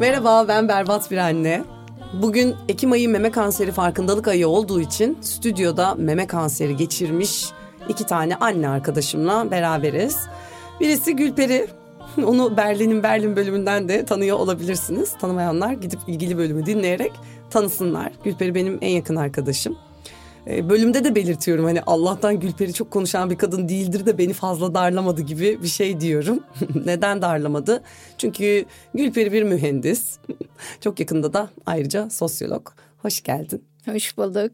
Merhaba ben Berbat bir anne. Bugün Ekim ayı meme kanseri farkındalık ayı olduğu için stüdyoda meme kanseri geçirmiş iki tane anne arkadaşımla beraberiz. Birisi Gülperi. Onu Berlin'in Berlin bölümünden de tanıyor olabilirsiniz. Tanımayanlar gidip ilgili bölümü dinleyerek tanısınlar. Gülperi benim en yakın arkadaşım. Ee, bölümde de belirtiyorum hani Allah'tan Gülperi çok konuşan bir kadın değildir de beni fazla darlamadı gibi bir şey diyorum. Neden darlamadı? Çünkü Gülperi bir mühendis. çok yakında da ayrıca sosyolog. Hoş geldin. Hoş bulduk.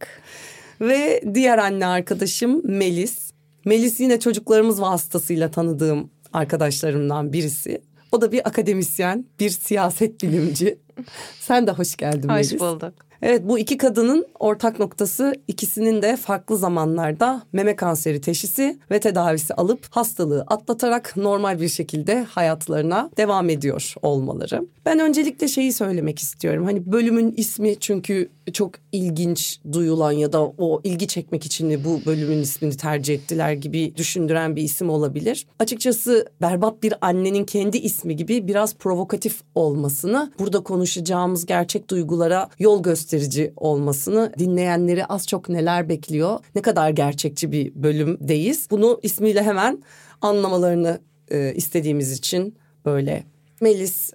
Ve diğer anne arkadaşım Melis. Melis yine çocuklarımız vasıtasıyla tanıdığım arkadaşlarımdan birisi. O da bir akademisyen, bir siyaset bilimci. Sen de hoş geldin hoş Melis. Hoş bulduk. Evet bu iki kadının ortak noktası ikisinin de farklı zamanlarda meme kanseri teşhisi ve tedavisi alıp hastalığı atlatarak normal bir şekilde hayatlarına devam ediyor olmaları. Ben öncelikle şeyi söylemek istiyorum. Hani bölümün ismi çünkü çok ilginç duyulan ya da o ilgi çekmek için bu bölümün ismini tercih ettiler gibi düşündüren bir isim olabilir. Açıkçası berbat bir annenin kendi ismi gibi biraz provokatif olmasını, burada konuşacağımız gerçek duygulara yol gösterici olmasını, dinleyenleri az çok neler bekliyor, ne kadar gerçekçi bir bölümdeyiz. Bunu ismiyle hemen anlamalarını e, istediğimiz için böyle. Melis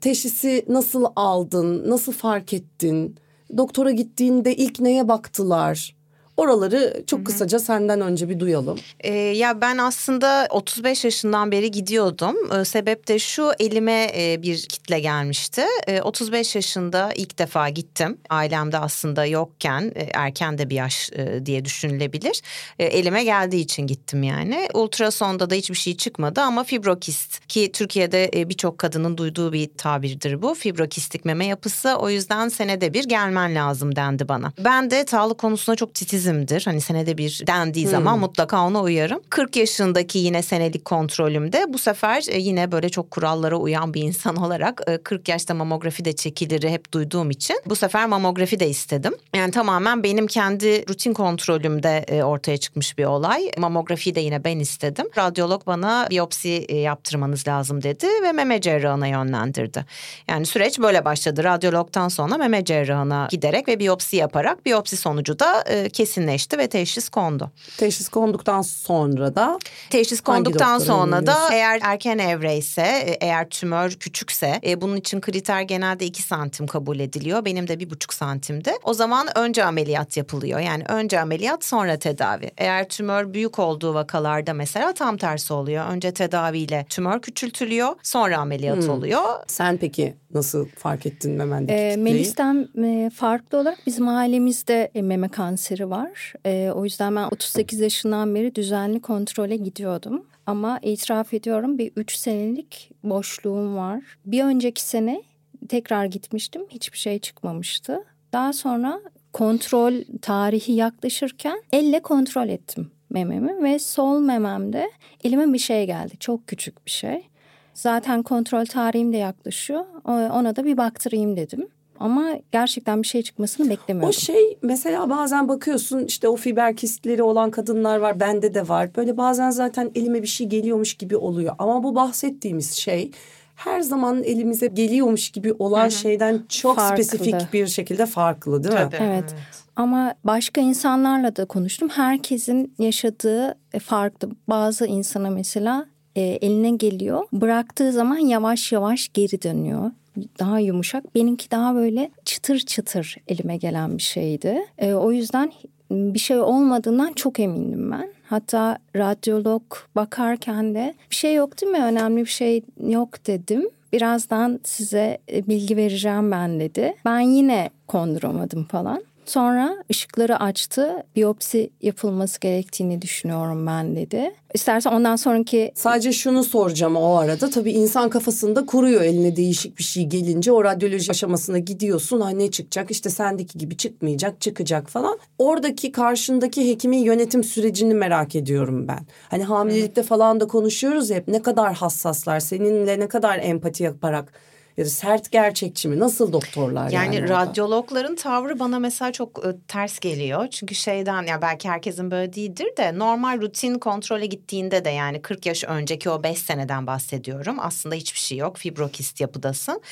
teşhisi nasıl aldın, nasıl fark ettin? Doktora gittiğinde ilk neye baktılar? Oraları çok Hı-hı. kısaca senden önce bir duyalım. Ee, ya ben aslında 35 yaşından beri gidiyordum. Ee, sebep de şu elime e, bir kitle gelmişti. Ee, 35 yaşında ilk defa gittim. Ailemde aslında yokken e, erken de bir yaş e, diye düşünülebilir. E, elime geldiği için gittim yani. Ultrasonda da hiçbir şey çıkmadı ama fibrokist ki Türkiye'de e, birçok kadının duyduğu bir tabirdir bu. Fibrokistik meme yapısı o yüzden senede bir gelmen lazım dendi bana. Ben de sağlık konusunda çok titiz titizimdir. Hani senede bir dendiği hmm. zaman mutlaka ona uyarım. 40 yaşındaki yine senelik kontrolümde bu sefer e, yine böyle çok kurallara uyan bir insan olarak 40 e, yaşta mamografi de çekilir hep duyduğum için bu sefer mamografi de istedim. Yani tamamen benim kendi rutin kontrolümde e, ortaya çıkmış bir olay. Mamografiyi de yine ben istedim. Radyolog bana biyopsi yaptırmanız lazım dedi ve meme cerrahına yönlendirdi. Yani süreç böyle başladı. Radyologtan sonra meme cerrahına giderek ve biyopsi yaparak biyopsi sonucu da kesin kesinleşti ve teşhis kondu. Teşhis konduktan sonra da teşhis konduktan sonra da eğer erken evre ise e, eğer tümör küçükse e, bunun için kriter genelde iki santim kabul ediliyor. Benim de bir buçuk santimdi. O zaman önce ameliyat yapılıyor. Yani önce ameliyat sonra tedavi. Eğer tümör büyük olduğu vakalarda mesela tam tersi oluyor. Önce tedaviyle tümör küçültülüyor sonra ameliyat hmm. oluyor. Sen peki nasıl fark ettin memendeki e, Melis'ten e, farklı olarak bizim ailemizde e, meme kanseri var var. E, o yüzden ben 38 yaşından beri düzenli kontrole gidiyordum. Ama itiraf ediyorum bir 3 senelik boşluğum var. Bir önceki sene tekrar gitmiştim. Hiçbir şey çıkmamıştı. Daha sonra kontrol tarihi yaklaşırken elle kontrol ettim mememi ve sol mememde elime bir şey geldi. Çok küçük bir şey. Zaten kontrol tarihim de yaklaşıyor. Ona da bir baktırayım dedim. Ama gerçekten bir şey çıkmasını beklemiyordum. O şey mesela bazen bakıyorsun işte o fiber kistleri olan kadınlar var. Bende de var. Böyle bazen zaten elime bir şey geliyormuş gibi oluyor. Ama bu bahsettiğimiz şey her zaman elimize geliyormuş gibi olan Hı-hı. şeyden çok farklı. spesifik bir şekilde farklı değil mi? Tabii. Evet. Ama başka insanlarla da konuştum. Herkesin yaşadığı e, farklı. Bazı insana mesela e, eline geliyor. Bıraktığı zaman yavaş yavaş geri dönüyor daha yumuşak. Benimki daha böyle çıtır çıtır elime gelen bir şeydi. E, o yüzden bir şey olmadığından çok emindim ben. Hatta radyolog bakarken de bir şey yok değil mi? Önemli bir şey yok dedim. Birazdan size e, bilgi vereceğim ben dedi. Ben yine konduramadım falan. Sonra ışıkları açtı. Biyopsi yapılması gerektiğini düşünüyorum ben dedi. İstersen ondan sonraki... Sadece şunu soracağım o arada. Tabii insan kafasında kuruyor eline değişik bir şey gelince. O radyoloji aşamasına gidiyorsun. Ay ne çıkacak? İşte sendeki gibi çıkmayacak, çıkacak falan. Oradaki karşındaki hekimin yönetim sürecini merak ediyorum ben. Hani hamilelikte falan da konuşuyoruz hep. Ne kadar hassaslar, seninle ne kadar empati yaparak Ya da sert gerçekçi mi? Nasıl doktorlar yani? Yani orada? radyologların tavrı bana mesela çok e, ters geliyor. Çünkü şeyden ya belki herkesin böyle değildir de normal rutin kontrole gittiğinde de yani 40 yaş önceki o 5 seneden bahsediyorum. Aslında hiçbir şey yok. Fibrokist yapıdasın.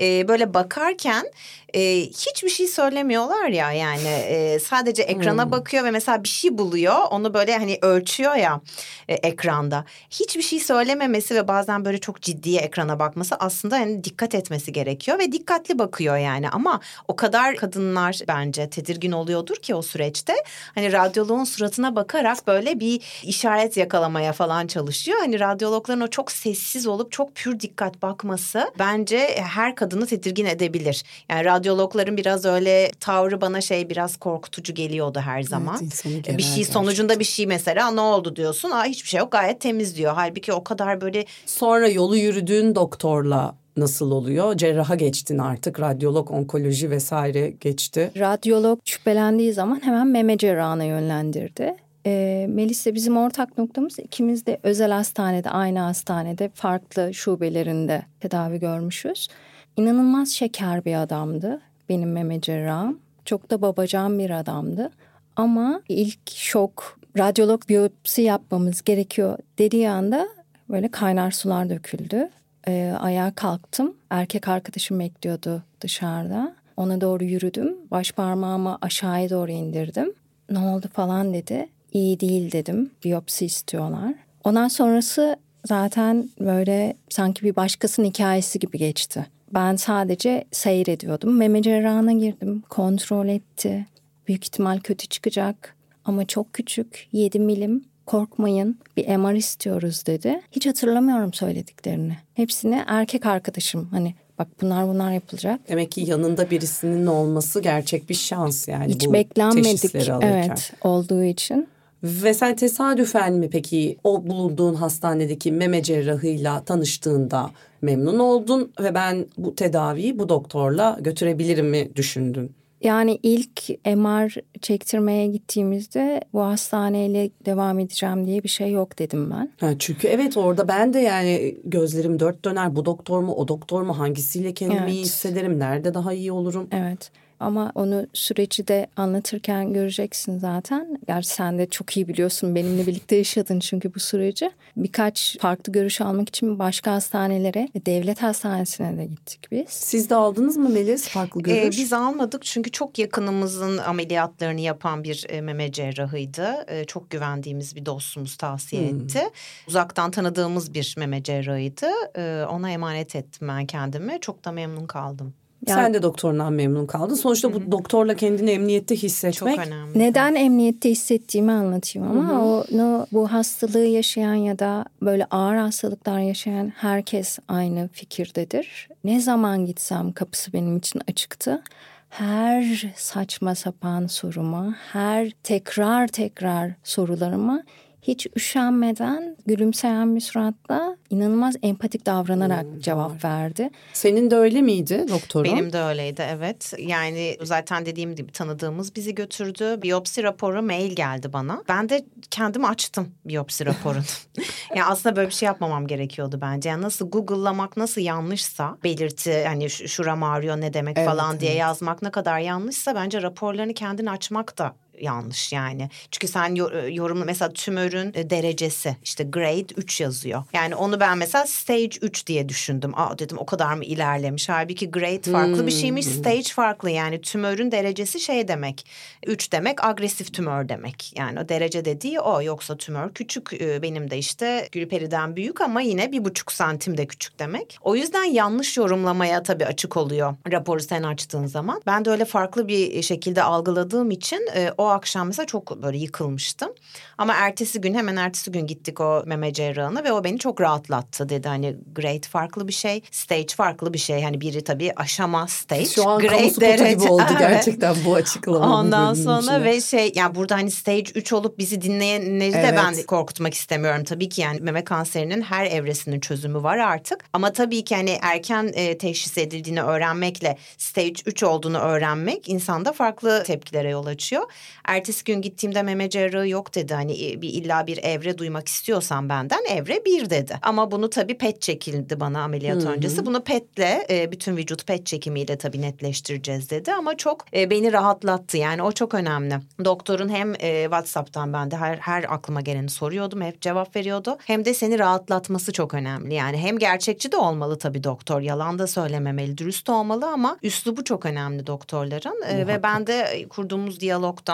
Ee, böyle bakarken e, hiçbir şey söylemiyorlar ya yani e, sadece ekrana bakıyor ve mesela bir şey buluyor. Onu böyle hani ölçüyor ya e, ekranda. Hiçbir şey söylememesi ve bazen böyle çok ciddiye ekrana bakması aslında hani dikkat etmesi gerekiyor ve dikkatli bakıyor yani ama o kadar kadınlar bence tedirgin oluyordur ki o süreçte hani radyoloğun suratına bakarak böyle bir işaret yakalamaya falan çalışıyor. Hani radyologların o çok sessiz olup çok pür dikkat bakması bence her kadını tedirgin edebilir. Yani radyologların biraz öyle tavrı bana şey biraz korkutucu geliyordu her zaman. insanı bir şey sonucunda bir şey mesela ne oldu diyorsun. Aa hiçbir şey yok gayet temiz diyor. Halbuki o kadar böyle Sonra yolu yürüdüğün doktorla nasıl oluyor? Cerraha geçtin artık. Radyolog, onkoloji vesaire geçti. Radyolog şüphelendiği zaman hemen meme cerrahına yönlendirdi. E, Melis de bizim ortak noktamız ikimiz de özel hastanede aynı hastanede farklı şubelerinde tedavi görmüşüz. İnanılmaz şeker bir adamdı benim meme cerrahım. Çok da babacan bir adamdı. Ama ilk şok radyolog biyopsi yapmamız gerekiyor dediği anda böyle kaynar sular döküldü. Ee, ayağa kalktım. Erkek arkadaşım bekliyordu dışarıda. Ona doğru yürüdüm. Baş parmağımı aşağıya doğru indirdim. Ne oldu falan dedi. İyi değil dedim. Biyopsi istiyorlar. Ondan sonrası zaten böyle sanki bir başkasının hikayesi gibi geçti. Ben sadece seyrediyordum. Meme cerrahına girdim. Kontrol etti. Büyük ihtimal kötü çıkacak. Ama çok küçük. 7 milim. Korkmayın bir MR istiyoruz dedi. Hiç hatırlamıyorum söylediklerini. Hepsini erkek arkadaşım hani bak bunlar bunlar yapılacak. Demek ki yanında birisinin olması gerçek bir şans yani Hiç bu beklenmedik alırken. evet olduğu için. Ve sen tesadüfen mi peki o bulunduğun hastanedeki meme cerrahıyla tanıştığında memnun oldun ve ben bu tedaviyi bu doktorla götürebilirim mi düşündün? Yani ilk MR çektirmeye gittiğimizde bu hastaneyle devam edeceğim diye bir şey yok dedim ben. Ha, çünkü evet orada ben de yani gözlerim dört döner bu doktor mu o doktor mu hangisiyle kendimi Evet. iyi hissederim nerede daha iyi olurum? Evet ama onu süreci de anlatırken göreceksin zaten. Gerçi sen de çok iyi biliyorsun benimle birlikte yaşadın çünkü bu süreci. Birkaç farklı görüş almak için başka hastanelere ve devlet hastanesine de gittik biz. Siz de aldınız mı Melis farklı Ee, görüş? biz almadık çünkü çok yakınımızın ameliyatlarını yapan bir e, meme cerrahıydı. E, çok güvendiğimiz bir dostumuz tavsiye etti. Uzaktan tanıdığımız bir meme cerrahıydı. E, ona emanet ettim ben kendimi. Çok da memnun kaldım. Sen de doktorundan memnun kaldın. Sonuçta bu doktorla kendini emniyette Çok hissetmek önemli. Neden emniyette hissettiğimi anlatayım ama o no, bu hastalığı yaşayan ya da böyle ağır hastalıklar yaşayan herkes aynı fikirdedir. Ne zaman gitsem kapısı benim için açıktı. Her saçma sapan soruma, her tekrar tekrar sorularıma hiç üşenmeden gülümseyen bir suratla inanılmaz empatik davranarak cevap verdi. Senin de öyle miydi doktorun? Benim de öyleydi evet. Yani zaten dediğim gibi tanıdığımız bizi götürdü. Biyopsi raporu mail geldi bana. Ben de kendim açtım biyopsi raporunu. yani aslında böyle bir şey yapmamam gerekiyordu bence. Yani nasıl Google'lamak nasıl yanlışsa belirti hani şu- şuram ağrıyor ne demek Evet, falan diye evet. yazmak ne kadar yanlışsa bence raporlarını kendin açmak da yanlış yani. Çünkü sen yo- yorumla mesela tümörün e, derecesi işte grade 3 yazıyor. Yani onu ben mesela stage 3 diye düşündüm. Aa dedim o kadar mı ilerlemiş? Halbuki grade farklı bir şeymiş, stage farklı. Yani tümörün derecesi şey demek. 3 demek agresif tümör demek. Yani o derece dediği o. Yoksa tümör küçük e, benim de işte Gülperi'den büyük ama yine bir buçuk santim de küçük demek. O yüzden yanlış yorumlamaya tabii açık oluyor raporu sen açtığın zaman. Ben de öyle farklı bir şekilde algıladığım için e, o akşam mesela çok böyle yıkılmıştım. Ama ertesi gün hemen ertesi gün gittik o meme cerrahına ve o beni çok rahatlattı dedi. Hani grade farklı bir şey, stage farklı bir şey. Hani biri tabii aşama stage, Şu an grade kamu spotu gibi derece. oldu Evet. gerçekten bu açıklama. Ondan sonra içinde. ve şey yani burada hani stage 3 olup bizi dinleyenleri de Evet. ben korkutmak istemiyorum. Tabii ki yani meme kanserinin her evresinin çözümü var artık. Ama tabii ki hani erken e, teşhis edildiğini öğrenmekle stage 3 olduğunu öğrenmek insanda farklı tepkilere yol açıyor. Ertesi gün gittiğimde meme cerrahı yok dedi. Hani bir illa bir evre duymak istiyorsan benden evre bir dedi. Ama bunu tabii pet çekildi bana ameliyat Hı-hı. öncesi. Bunu petle e, bütün vücut pet çekimiyle tabii netleştireceğiz dedi. Ama çok e, beni rahatlattı yani o çok önemli. Doktorun hem e, WhatsApp'tan ben de her, her aklıma geleni soruyordum. Hep cevap veriyordu. Hem de seni rahatlatması çok önemli. Yani hem gerçekçi de olmalı tabii doktor. Yalan da söylememeli, dürüst olmalı ama üslubu çok önemli doktorların. E, ve ben de kurduğumuz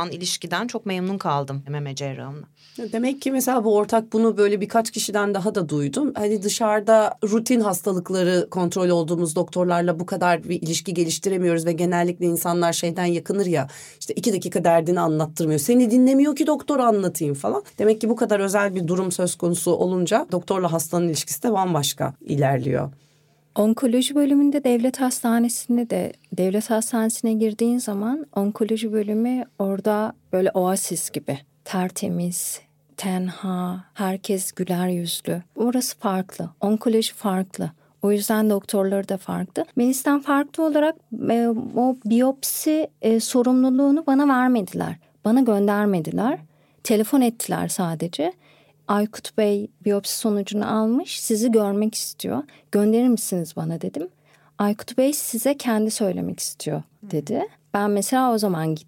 diyalogtan, ilişkiden çok memnun kaldım meme cerrahımla. Demek ki mesela bu ortak bunu böyle birkaç kişiden daha da duydum. Hani dışarıda rutin hastalıkları kontrol olduğumuz doktorlarla bu kadar bir ilişki geliştiremiyoruz ve genellikle insanlar şeyden yakınır ya işte iki dakika derdini anlattırmıyor. Seni dinlemiyor ki doktor anlatayım falan. Demek ki bu kadar özel bir durum söz konusu olunca doktorla hastanın ilişkisi de bambaşka ilerliyor. Onkoloji bölümünde devlet hastanesinde de devlet hastanesine girdiğin zaman onkoloji bölümü orada böyle oasis gibi tertemiz, tenha, herkes güler yüzlü. Orası farklı. Onkoloji farklı. O yüzden doktorları da farklı. Melis'ten farklı olarak e, o biyopsi e, sorumluluğunu bana vermediler. Bana göndermediler. Telefon ettiler sadece. Aykut Bey biyopsi sonucunu almış. Sizi görmek istiyor. Gönderir misiniz bana dedim. Aykut Bey size kendi söylemek istiyor dedi. Ben mesela o zaman gittim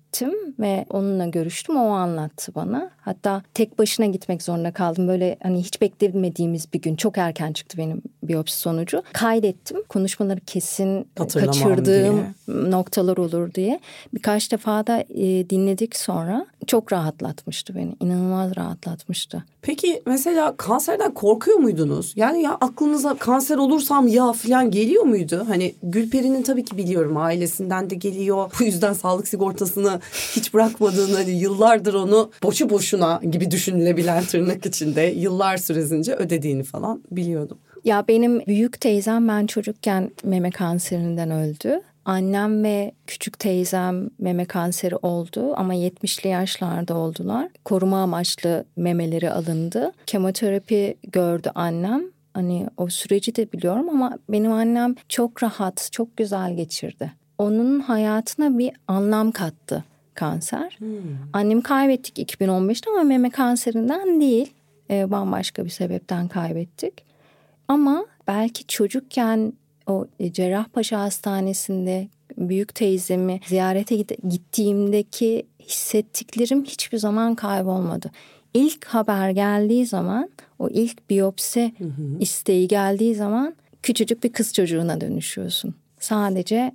ve onunla görüştüm. O anlattı bana. Hatta tek başına gitmek zorunda kaldım. Böyle hani hiç beklemediğimiz bir gün. Çok erken çıktı benim biyopsi sonucu. Kaydettim. Konuşmaları kesin kaçırdığım diye. noktalar olur diye. Birkaç defa da e, dinledik sonra. Çok rahatlatmıştı beni. İnanılmaz rahatlatmıştı. Peki mesela kanserden korkuyor muydunuz? Yani ya aklınıza kanser olursam ya falan geliyor muydu? Hani Gülperi'nin tabii ki biliyorum ailesinden de geliyor. Bu yüzden sağlık sigortasını hiç bırakmadığını hani yıllardır onu boşu boşuna gibi düşünülebilen tırnak içinde yıllar süresince ödediğini falan biliyordum. Ya benim büyük teyzem ben çocukken meme kanserinden öldü. Annem ve küçük teyzem meme kanseri oldu ama 70'li yaşlarda oldular. Koruma amaçlı memeleri alındı. Kemoterapi gördü annem. Hani o süreci de biliyorum ama benim annem çok rahat, çok güzel geçirdi. Onun hayatına bir anlam kattı kanser. Hmm. Annemi kaybettik 2015'te ama meme kanserinden değil. E, bambaşka bir sebepten kaybettik. Ama belki çocukken o e, Cerrahpaşa Hastanesi'nde büyük teyzemi ziyarete gittiğimdeki hissettiklerim hiçbir zaman kaybolmadı. İlk haber geldiği zaman, o ilk biyopsi hı hı. isteği geldiği zaman küçücük bir kız çocuğuna dönüşüyorsun. Sadece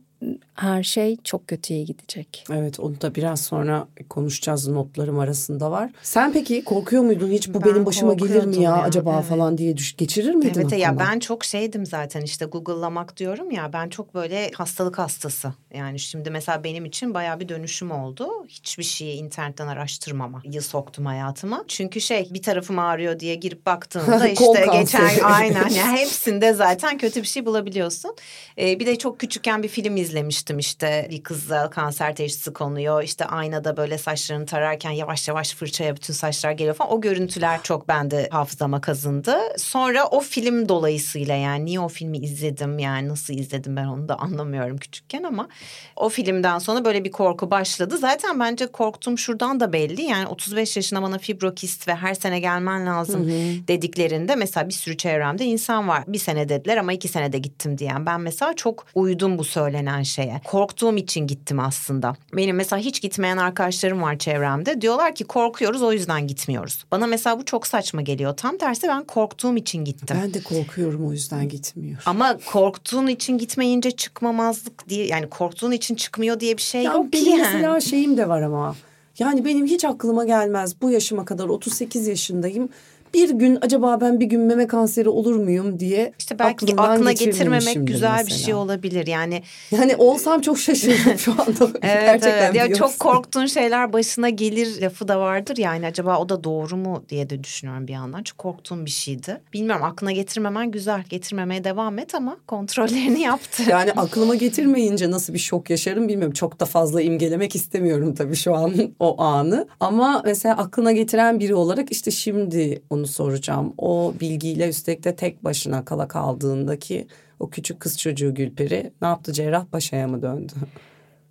her şey çok kötüye gidecek. Evet onu da biraz sonra konuşacağız notlarım arasında var. Sen peki korkuyor muydun hiç bu ben benim başıma gelir mi ya, ya acaba evet. falan diye düş geçirir miydin? Evet ya ben çok şeydim zaten işte Google'lamak diyorum ya ben çok böyle hastalık hastası. Yani şimdi mesela benim için baya bir dönüşüm oldu. Hiçbir şeyi internetten araştırmama yıl soktum hayatıma. Çünkü şey bir tarafım ağrıyor diye girip baktığımda işte geçen aynen yani hepsinde zaten kötü bir şey bulabiliyorsun. Ee, bir de çok küçükken bir film izlemiştim işte bir kızla kanser teşhisi konuyor. İşte aynada böyle saçlarını tararken yavaş yavaş fırçaya bütün saçlar geliyor falan. O görüntüler çok bende hafızama kazındı. Sonra o film dolayısıyla yani niye o filmi izledim yani nasıl izledim ben onu da anlamıyorum küçükken ama o filmden sonra böyle bir korku başladı. Zaten bence korktum şuradan da belli. Yani 35 yaşına bana fibrokist ve her sene gelmen lazım hı hı. dediklerinde mesela bir sürü çevremde insan var. Bir sene dediler ama iki senede gittim diyen. Ben mesela çok uydum bu söylenen şeye. Korktuğum için gittim aslında. Benim mesela hiç gitmeyen arkadaşlarım var çevremde. Diyorlar ki korkuyoruz o yüzden gitmiyoruz. Bana mesela bu çok saçma geliyor. Tam tersi ben korktuğum için gittim. Ben de korkuyorum o yüzden gitmiyorum. Ama korktuğun için gitmeyince çıkmamazlık diye yani korktuğun için çıkmıyor diye bir şey ya yok benim ki. Benim mesela şeyim de var ama. Yani benim hiç aklıma gelmez bu yaşıma kadar 38 yaşındayım bir gün acaba ben bir gün meme kanseri olur muyum diye işte belki aklına getirmemek güzel mesela. bir şey olabilir. Yani yani olsam çok şaşırırım şu anda. Evet, gerçekten evet. ya çok korktuğun şeyler başına gelir lafı da vardır yani acaba o da doğru mu diye de düşünüyorum bir yandan. Çok korktuğum bir şeydi. Bilmiyorum aklına getirmemen güzel. Getirmemeye devam et ama kontrollerini yaptı. Yani aklıma getirmeyince nasıl bir şok yaşarım bilmiyorum. Çok da fazla imgelemek istemiyorum tabii şu an o anı. Ama mesela aklına getiren biri olarak işte şimdi onu onu soracağım. O bilgiyle üstelik de tek başına kala kaldığındaki o küçük kız çocuğu Gülperi ne yaptı Cerrahpaşa'ya mı döndü?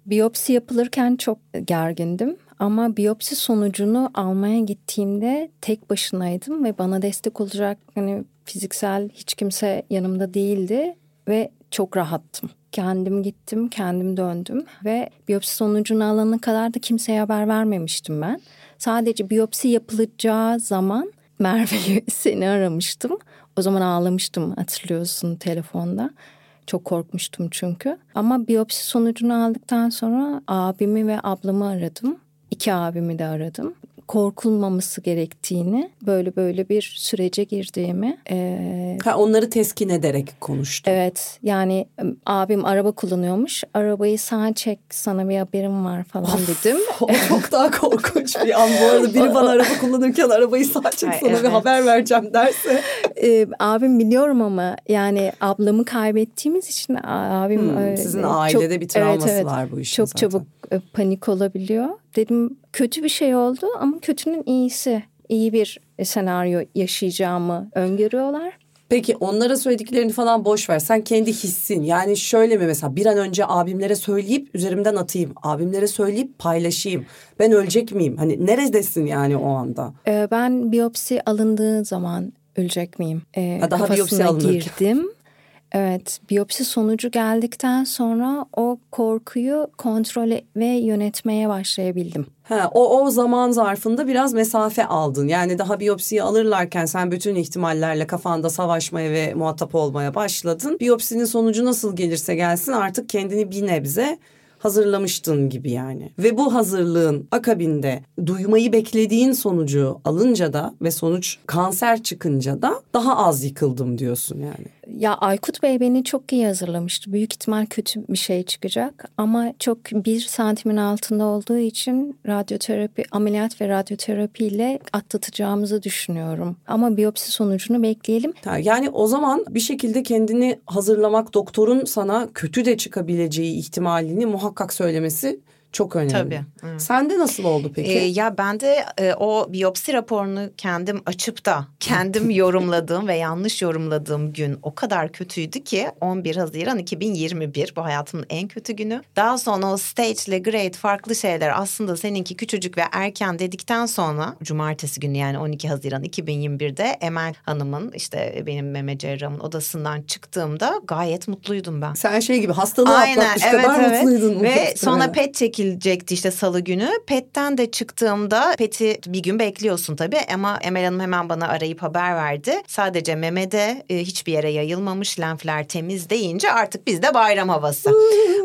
Biyopsi yapılırken çok gergindim. Ama biyopsi sonucunu almaya gittiğimde tek başınaydım ve bana destek olacak hani fiziksel hiç kimse yanımda değildi ve çok rahattım. Kendim gittim, kendim döndüm ve biyopsi sonucunu alana kadar da kimseye haber vermemiştim ben. Sadece biyopsi yapılacağı zaman Merve'yi seni aramıştım. O zaman ağlamıştım hatırlıyorsun telefonda. Çok korkmuştum çünkü. Ama biyopsi sonucunu aldıktan sonra abimi ve ablamı aradım. İki abimi de aradım korkulmaması gerektiğini, böyle böyle bir sürece girdiğimi. E... Ha, onları teskin ederek konuştu. Evet yani abim araba kullanıyormuş. Arabayı sağ çek sana bir haberim var falan of, dedim. O çok daha korkunç bir an bu arada. Biri bana araba kullanırken arabayı sağ çek sana evet. bir haber vereceğim derse. Ee, abim biliyorum ama yani ablamı kaybettiğimiz için abim... Hmm, sizin ailede çok, bir travması evet, evet, var bu işin Çok zaten. çabuk panik olabiliyor. Dedim kötü bir şey oldu ama kötünün iyisi. iyi bir senaryo yaşayacağımı öngörüyorlar. Peki onlara söylediklerini falan boş ver. Sen kendi hissin. Yani şöyle mi mesela bir an önce abimlere söyleyip üzerimden atayım. Abimlere söyleyip paylaşayım. Ben ölecek miyim? Hani neredesin yani o anda? Ee, ben biyopsi alındığı zaman ölecek miyim? Ee, ha, daha biyopsi alınırken. girdim. Evet, biyopsi sonucu geldikten sonra o korkuyu kontrol ve yönetmeye başlayabildim. Ha, o, o zaman zarfında biraz mesafe aldın. Yani daha biyopsiyi alırlarken sen bütün ihtimallerle kafanda savaşmaya ve muhatap olmaya başladın. Biyopsinin sonucu nasıl gelirse gelsin artık kendini bir nebze hazırlamıştın gibi yani. Ve bu hazırlığın akabinde duymayı beklediğin sonucu alınca da ve sonuç kanser çıkınca da daha az yıkıldım diyorsun yani. Ya Aykut Bey beni çok iyi hazırlamıştı. Büyük ihtimal kötü bir şey çıkacak ama çok bir santimin altında olduğu için radyoterapi, ameliyat ve radyoterapi ile atlatacağımızı düşünüyorum. Ama biyopsi sonucunu bekleyelim. Yani o zaman bir şekilde kendini hazırlamak doktorun sana kötü de çıkabileceği ihtimalini muhakkak söylemesi çok önemli. Tabii. Evet. Sende nasıl oldu peki? Ee, ya ben de e, o biyopsi raporunu kendim açıp da kendim yorumladığım ve yanlış yorumladığım gün o kadar kötüydü ki 11 Haziran 2021 bu hayatımın en kötü günü. Daha sonra o stage ile grade farklı şeyler aslında seninki küçücük ve erken dedikten sonra cumartesi günü yani 12 Haziran 2021'de Emel Hanım'ın işte benim meme cerrahımın odasından çıktığımda gayet mutluydum ben. Sen şey gibi hastalığı Aynen, atlatmış evet, kadar evet. mutluydun. Ve sonra pet çekil çekilecekti işte salı günü. PET'ten de çıktığımda PET'i bir gün bekliyorsun tabii ama Emel Hanım hemen bana arayıp haber verdi. Sadece memede e, hiçbir yere yayılmamış lenfler temiz deyince artık bizde bayram havası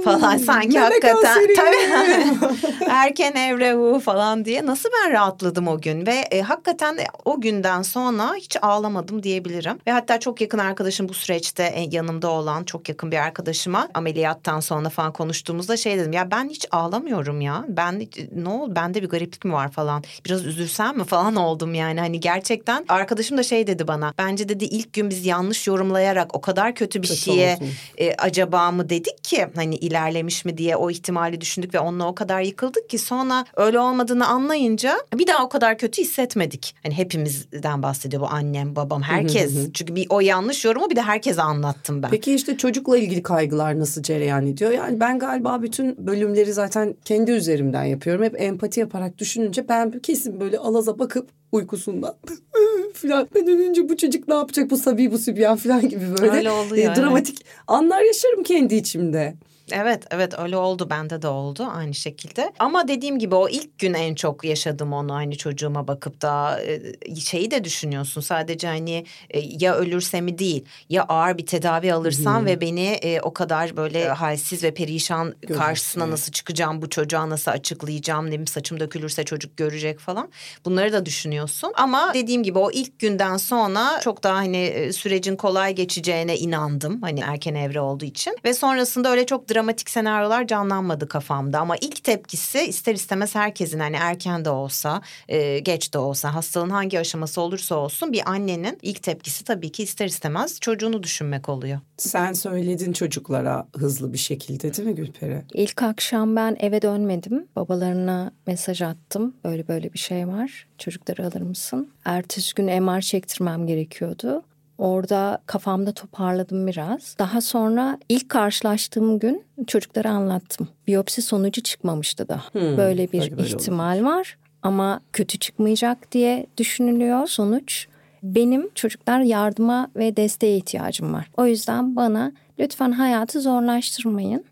falan sanki hakikaten tabii erken evre falan diye nasıl ben rahatladım o gün ve e, hakikaten de o günden sonra hiç ağlamadım diyebilirim. Ve hatta çok yakın arkadaşım bu süreçte e, yanımda olan çok yakın bir arkadaşıma ameliyattan sonra falan konuştuğumuzda şey dedim ya ben hiç ağlamıyorum anlamıyorum ya. Ben ne oldu? Bende bir gariplik mi var falan. Biraz üzülsem mi falan oldum yani. Hani gerçekten arkadaşım da şey dedi bana. Bence dedi ilk gün biz yanlış yorumlayarak o kadar kötü bir kötü şeye e, acaba mı dedik ki hani ilerlemiş mi diye o ihtimali düşündük ve onunla o kadar yıkıldık ki sonra öyle olmadığını anlayınca bir daha o kadar kötü hissetmedik. Hani hepimizden bahsediyor bu annem, babam, herkes. Çünkü bir o yanlış yorumu bir de herkese anlattım ben. Peki işte çocukla ilgili kaygılar nasıl cereyan ediyor? Yani ben galiba bütün bölümleri zaten kendi üzerimden yapıyorum. Hep empati yaparak düşününce ben kesin böyle alaza bakıp uykusundan filan ben ölünce bu çocuk ne yapacak bu sabi bu sübyan filan gibi böyle Öyle oldu e, dramatik anlar yaşarım kendi içimde. Evet evet öyle oldu bende de oldu aynı şekilde. Ama dediğim gibi o ilk gün en çok yaşadım onu hani çocuğuma bakıp da e, şeyi de düşünüyorsun sadece hani e, ya ölürse mi değil ya ağır bir tedavi alırsam ve beni e, o kadar böyle halsiz ve perişan Görecek, karşısına nasıl çıkacağım bu çocuğa nasıl açıklayacağım ne saçım dökülürse çocuk görecek falan bunları da düşünüyorsun. Ama dediğim gibi o ilk günden sonra çok daha hani sürecin kolay geçeceğine inandım hani erken evre olduğu için ve sonrasında öyle çok dramatik senaryolar canlanmadı kafamda ama ilk tepkisi ister istemez herkesin hani erken de olsa e, geç de olsa hastalığın hangi aşaması olursa olsun bir annenin ilk tepkisi tabii ki ister istemez çocuğunu düşünmek oluyor. Sen söyledin çocuklara hızlı bir şekilde değil mi Gülperi? İlk akşam ben eve dönmedim. Babalarına mesaj attım. Böyle böyle bir şey var. Çocukları alır mısın? Ertesi gün MR çektirmem gerekiyordu. Orada kafamda toparladım biraz. Daha sonra ilk karşılaştığım gün çocuklara anlattım. Biyopsi sonucu çıkmamıştı da. Hmm, böyle bir böyle ihtimal var ama kötü çıkmayacak diye düşünülüyor sonuç. Benim çocuklar yardıma ve desteğe ihtiyacım var. O yüzden bana lütfen hayatı zorlaştırmayın.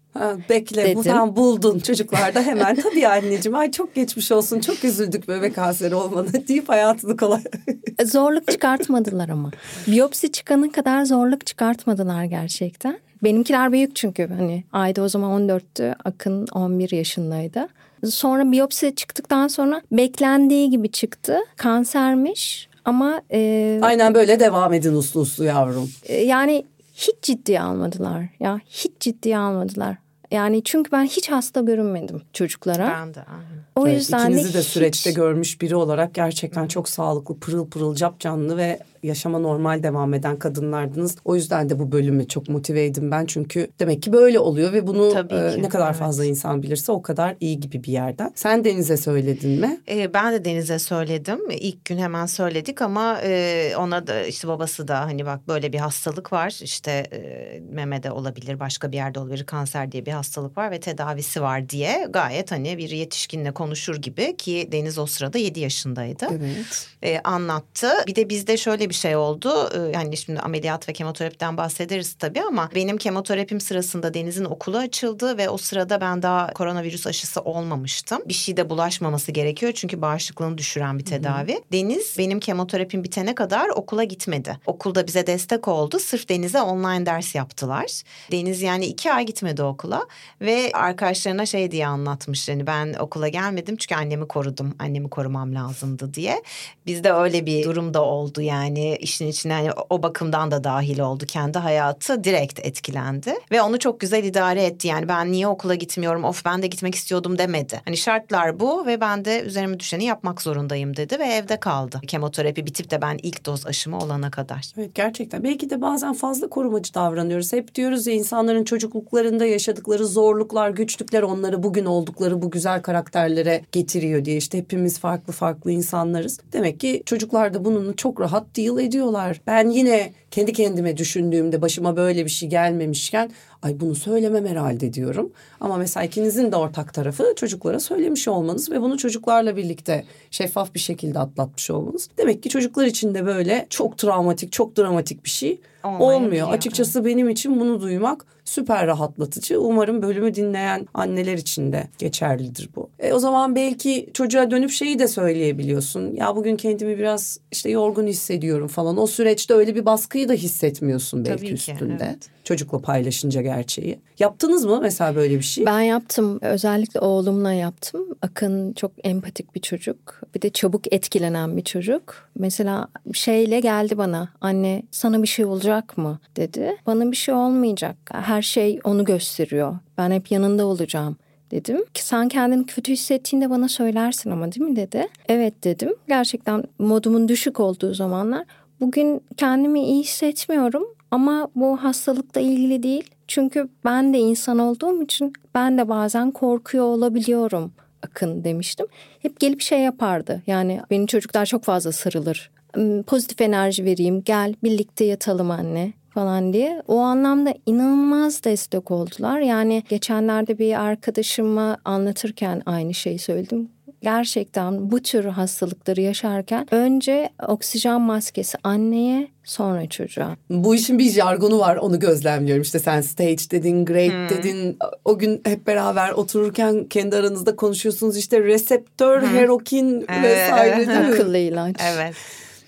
Bekle Dedim. bu tam buldun çocuklarda hemen tabii anneciğim ay çok geçmiş olsun çok üzüldük bebek kanseri olmana deyip hayatını kolay. Zorluk çıkartmadılar ama. Biyopsi çıkana kadar zorluk çıkartmadılar gerçekten. Benimkiler büyük çünkü hani ayda o zaman 14'tü, Akın 11 yaşındaydı. Sonra biyopsi çıktıktan sonra beklendiği gibi çıktı. Kansermiş ama e, Aynen böyle devam edin uslu uslu yavrum. e, yani hiç ciddiye almadılar. Ya hiç ciddiye almadılar. Yani çünkü ben hiç hasta görünmedim çocuklara. Ben de. aynen. O Evet, yüzden ikinizi de hiç- süreçte görmüş biri olarak gerçekten çok sağlıklı, pırıl pırıl, cap canlı ve yaşama normal devam eden kadınlardınız. O yüzden de bu bölümü çok motiveydim ben. Çünkü demek ki böyle oluyor ve bunu Tabii e, ki, ne kadar evet. fazla insan bilirse o kadar iyi gibi bir yerden. Sen Deniz'e söyledin mi? Ee, ben de Deniz'e söyledim. İlk gün hemen söyledik ama e, ona da işte babası da hani bak böyle bir hastalık var. İşte e, memede olabilir, başka bir yerde olabilir. Kanser diye bir hastalık var ve tedavisi var diye gayet hani bir yetişkinle konuşur gibi ki Deniz o sırada 7 yaşındaydı. Evet. e, anlattı. Bir de bizde şöyle bir şey oldu. Yani şimdi ameliyat ve kemoterapiden bahsederiz tabii ama benim kemoterapim sırasında Deniz'in okulu açıldı ve o sırada ben daha koronavirüs aşısı olmamıştım. Bir şey de bulaşmaması gerekiyor çünkü bağışıklığını düşüren bir tedavi. Deniz benim kemoterapim bitene kadar okula gitmedi. Okulda bize destek oldu. Sırf Deniz'e online ders yaptılar. Deniz yani iki ay gitmedi okula ve arkadaşlarına şey diye anlatmış. Yani ben okula gelmedim çünkü annemi korudum. Annemi korumam lazımdı diye. Bizde öyle bir durum da oldu yani işin içine hani o bakımdan da dahil oldu. Kendi hayatı direkt etkilendi ve onu çok güzel idare etti. Yani ben niye okula gitmiyorum of ben de gitmek istiyordum demedi. Hani şartlar bu ve ben de üzerime düşeni yapmak zorundayım dedi ve evde kaldı. Kemoterapi bitip de ben ilk doz aşımı olana kadar. Evet gerçekten. Belki de bazen fazla korumacı davranıyoruz. Hep diyoruz ya insanların çocukluklarında yaşadıkları zorluklar, güçlükler onları bugün oldukları bu güzel karakterlere getiriyor diye. İşte hepimiz farklı farklı insanlarız. Demek ki çocuklar da bununla çok rahat deal ediyorlar. Ben yine kendi kendime düşündüğümde başıma böyle bir şey gelmemişken ay bunu söylemem herhalde diyorum. Ama mesela ikinizin de ortak tarafı çocuklara söylemiş olmanız ve bunu çocuklarla birlikte şeffaf bir şekilde atlatmış olmanız. Demek ki çocuklar için de böyle çok travmatik, çok dramatik bir şey Olmayabiliyor. olmuyor. Açıkçası benim için bunu duymak süper rahatlatıcı. Umarım bölümü dinleyen anneler için de geçerlidir bu. E, o zaman belki çocuğa dönüp şeyi de söyleyebiliyorsun. Ya bugün kendimi biraz işte yorgun hissediyorum falan. O süreçte öyle bir baskıyı da hissetmiyorsun belki Tabii ki, üstünde. evet. Çocukla paylaşınca gerçeği. Yaptınız mı mesela böyle bir şey? Ben yaptım. Özellikle oğlumla yaptım. Akın çok empatik bir çocuk. Bir de çabuk etkilenen bir çocuk. Mesela şeyle geldi bana. Anne sana bir şey olacak mı dedi. Bana bir şey olmayacak. Her şey onu gösteriyor. Ben hep yanında olacağım dedim. Ki sen kendini kötü hissettiğinde bana söylersin ama değil mi dedi. Evet dedim. Gerçekten modumun düşük olduğu zamanlar bugün kendimi iyi hissetmiyorum ama bu hastalıkla ilgili değil. Çünkü ben de insan olduğum için ben de bazen korkuyor olabiliyorum Akın demiştim. Hep gelip şey yapardı. Yani benim çocuklar çok fazla sarılır. Hmm, Pozitif enerji vereyim gel birlikte yatalım anne falan diye. O anlamda inanılmaz destek oldular. Yani geçenlerde bir arkadaşıma anlatırken aynı şeyi söyledim gerçekten bu tür hastalıkları yaşarken önce oksijen maskesi anneye sonra çocuğa. Bu işin bir jargonu var onu gözlemliyorum. İşte sen stage dedin, great Hmm. dedin. O gün hep beraber otururken kendi aranızda konuşuyorsunuz. İşte reseptör, herokin Evet, vesaire değil mi? Akıllı ilaç. Evet.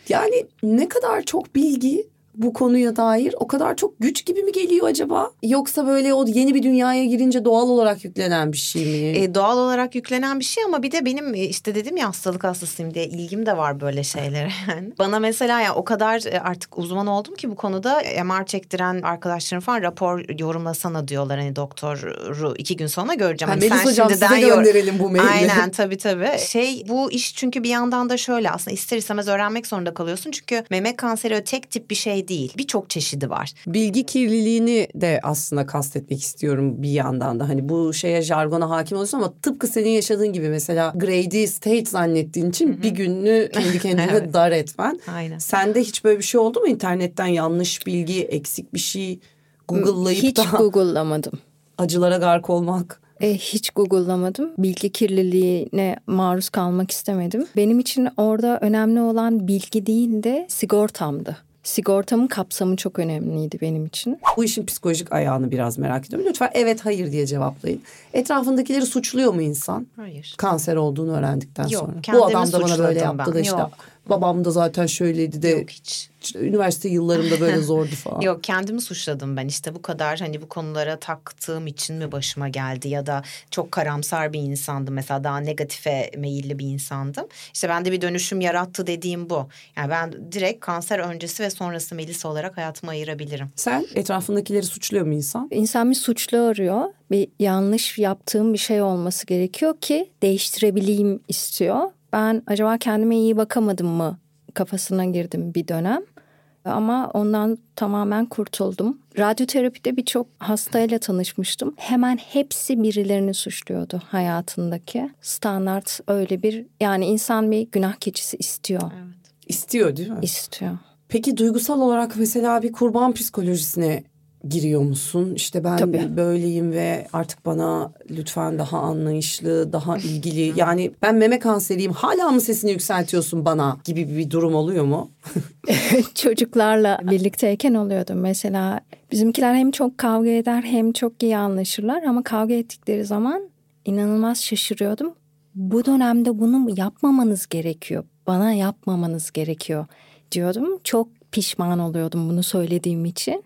Yani ne kadar çok bilgi bu konuya dair o kadar çok güç gibi mi geliyor acaba? Yoksa böyle o yeni bir dünyaya girince doğal olarak yüklenen bir şey mi? E, doğal olarak yüklenen bir şey ama bir de benim e, işte dedim ya hastalık hastasıyım diye ilgim de var böyle şeylere. Yani Bana mesela ya o kadar e, artık uzman oldum ki bu konuda MR çektiren arkadaşlarım falan rapor yorumlasana diyorlar. Hani doktoru iki gün sonra göreceğim. Ha, Hani Melis hocam size yor- gönderelim bu maili. Aynen tabii tabii. Şey bu iş çünkü bir yandan da şöyle aslında ister istemez öğrenmek zorunda kalıyorsun. Çünkü meme kanseri tek tip bir şey değil. Birçok çeşidi var. Bilgi kirliliğini de aslında kastetmek istiyorum bir yandan da. Hani bu şeye jargona hakim oluyorsun ama tıpkı senin yaşadığın gibi mesela grady state zannettiğin için Hı-hı. bir gününü kendi kendine evet. dar etmen. Aynen. Sende hiç böyle bir şey oldu mu internetten yanlış bilgi, eksik bir şey Google'layıp hiç da... Hiç Google'lamadım. Acılara gark olmak. E, hiç Google'lamadım. Bilgi kirliliğine maruz kalmak istemedim. Benim için orada önemli olan bilgi değil de sigortamdı. Sigortamın kapsamı çok önemliydi benim için. Bu işin psikolojik ayağını biraz merak ediyorum. Lütfen evet hayır diye cevaplayın. Etrafındakileri suçluyor mu insan? Hayır. Kanser olduğunu öğrendikten Yok, sonra. Bu adam da bana böyle yaptı ben. da işte. Yok. Babam da zaten şöyleydi de. Yok hiç. Üniversite yıllarımda böyle zordu falan. Yok kendimi suçladım ben işte bu kadar hani bu konulara taktığım için mi başıma geldi ya da çok karamsar bir insandım mesela daha negatife meyilli bir insandım. İşte bende bir dönüşüm yarattı dediğim bu. Yani ben direkt kanser öncesi ve sonrası Melisa olarak hayatımı ayırabilirim. Sen etrafındakileri suçluyor mu insan? İnsan bir suçlu arıyor. Bir yanlış yaptığım bir şey olması gerekiyor ki değiştirebileyim istiyor. Ben acaba kendime iyi bakamadım mı kafasına girdim bir dönem. Ama ondan tamamen kurtuldum. Radyoterapide birçok hastayla tanışmıştım. Hemen hepsi birilerini suçluyordu hayatındaki. Standart öyle bir yani insan bir günah keçisi istiyor. Evet. İstiyor değil mi? İstiyor. Peki duygusal olarak mesela bir kurban psikolojisine giriyor musun? İşte ben Tabii. böyleyim ve artık bana lütfen daha anlayışlı, daha ilgili. yani ben meme kanseriyim hala mı sesini yükseltiyorsun bana gibi bir durum oluyor mu? Çocuklarla birlikteyken oluyordu. Mesela bizimkiler hem çok kavga eder hem çok iyi anlaşırlar ama kavga ettikleri zaman inanılmaz şaşırıyordum. Bu dönemde bunu yapmamanız gerekiyor. Bana yapmamanız gerekiyor diyordum. Çok pişman oluyordum bunu söylediğim için.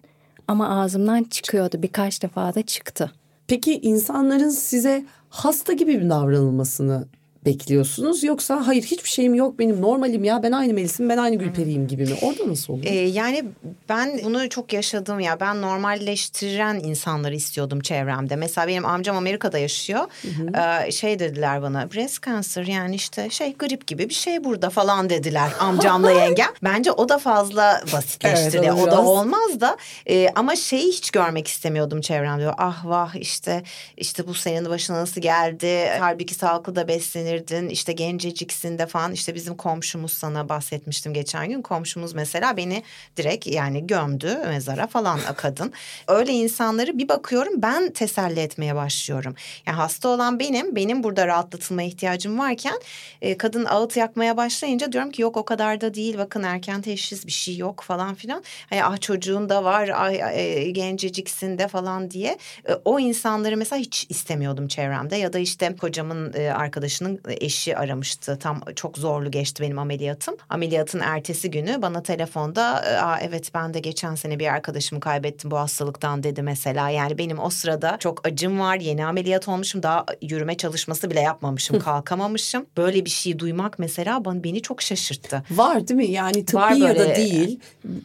Ama ağzımdan çıkıyordu birkaç defa da çıktı. Peki insanların size hasta gibi bir davranılmasını bekliyorsunuz yoksa hayır hiçbir şeyim yok benim normalim ya ben aynı Melis'im ben aynı Gülperi'yim gibi mi? Orada nasıl oluyor? Ee, yani ben bunu çok yaşadım ya ben normalleştiren insanları istiyordum çevremde. Mesela benim amcam Amerika'da yaşıyor. Hı hı. Ee, şey dediler bana breast cancer yani işte şey grip gibi bir şey burada falan dediler amcamla yengem. Bence o da fazla basitleştiriyor. Evet, o, o da olmaz da e, ama şeyi hiç görmek istemiyordum çevremde. Ah vah işte işte bu senin başına nasıl geldi? Halbuki sağlıklı da beslenir evlenirdin işte genceciksin de falan işte bizim komşumuz sana bahsetmiştim geçen gün komşumuz mesela beni direkt yani gömdü mezara falan kadın. Öyle insanları bir bakıyorum ben teselli etmeye başlıyorum. Yani hasta olan benim benim burada rahatlatılmaya ihtiyacım varken e, kadın ağıt yakmaya başlayınca diyorum ki yok o kadar da değil bakın erken teşhis bir şey yok falan filan. Hani ah çocuğun da var ay, e, genceciksin de falan diye e, o insanları mesela hiç istemiyordum çevremde ya da işte kocamın e, arkadaşının eşi aramıştı. Tam çok zorlu geçti benim ameliyatım. Ameliyatın ertesi günü bana telefonda Aa, evet ben de geçen sene bir arkadaşımı kaybettim bu hastalıktan dedi mesela. Yani benim o sırada çok acım var. Yeni ameliyat olmuşum. Daha yürüme çalışması bile yapmamışım. kalkamamışım. Böyle bir şey duymak mesela beni çok şaşırttı. Var değil mi? Yani tıbbi ya da değil.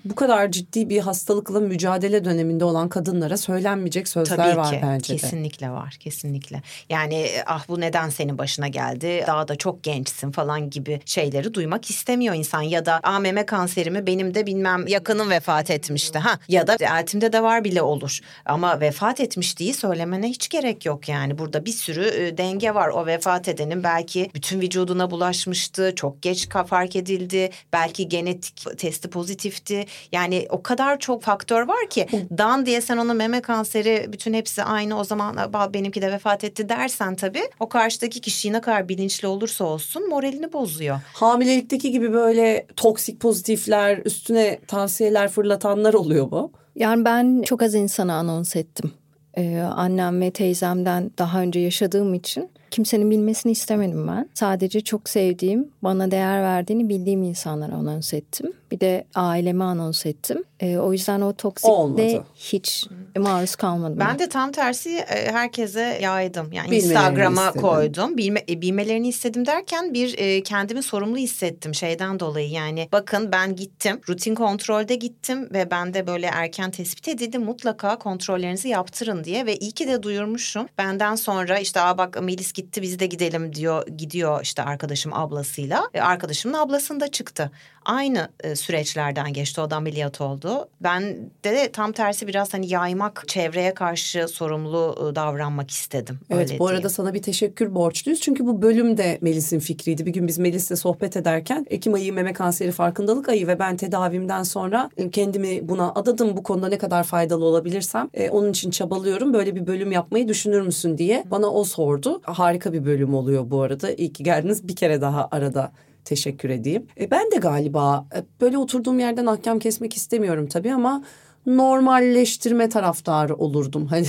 Bu kadar ciddi bir hastalıkla mücadele döneminde olan kadınlara söylenmeyecek sözler Tabii var ki, bence de. Kesinlikle var. Kesinlikle. Yani ah bu neden senin başına geldi? Daha da çok gençsin falan gibi şeyleri duymak istemiyor insan. Ya da a meme kanserimi benim de bilmem yakınım vefat etmişti. ha Ya da eltimde de var bile olur. Ama vefat etmiş diye söylemene hiç gerek yok yani. Burada bir sürü e, denge var. O vefat edenin belki bütün vücuduna bulaşmıştı. Çok geç fark edildi. Belki genetik testi pozitifti. Yani o kadar çok faktör var ki dan diye sen ona meme kanseri bütün hepsi aynı o zaman benimki de vefat etti dersen tabii o karşıdaki kişiyi ne kadar bilinçli olursa olsun moralini bozuyor. Hamilelikteki gibi böyle toksik pozitifler üstüne tavsiyeler fırlatanlar oluyor mu? Yani ben çok az insana anons ettim. Ee, annem ve teyzemden daha önce yaşadığım için kimsenin bilmesini istemedim ben. Sadece çok sevdiğim, bana değer verdiğini bildiğim insanlara anons ettim. Bir de aileme anons ettim. E, o yüzden o toksikle hiç maruz kalmadım. Ben de tam tersi e, herkese yaydım. Yani Instagram'a koydum. Bilme, e, bilmelerini istedim derken bir e, kendimi sorumlu hissettim şeyden dolayı. Yani bakın ben gittim. Rutin kontrolde gittim ve ben de böyle erken tespit edildi. Mutlaka kontrollerinizi yaptırın diye ve iyi ki de duyurmuşum. Benden sonra işte Aa bak Melis gitti biz de gidelim diyor gidiyor işte arkadaşım ablasıyla. E, arkadaşımın ablasında çıktı. Aynı e, süreçlerden geçti o da ameliyat oldu. Ben de tam tersi biraz hani yaymak çevreye karşı sorumlu e, davranmak istedim. Evet bu arada sana bir teşekkür borçluyuz. Çünkü bu bölüm de Melis'in fikriydi. Bir gün biz Melis'le sohbet ederken Ekim ayı meme kanseri farkındalık ayı ve ben tedavimden sonra kendimi buna adadım. Bu konuda ne kadar faydalı olabilirsem e, onun için çabalıyorum. Böyle bir bölüm yapmayı düşünür müsün diye bana o sordu. Harika bir bölüm oluyor bu arada. İyi ki geldiniz. Bir kere daha arada teşekkür edeyim. E, ben de galiba e, böyle oturduğum yerden ahkam kesmek istemiyorum tabii ama normalleştirme taraftarı olurdum. Hani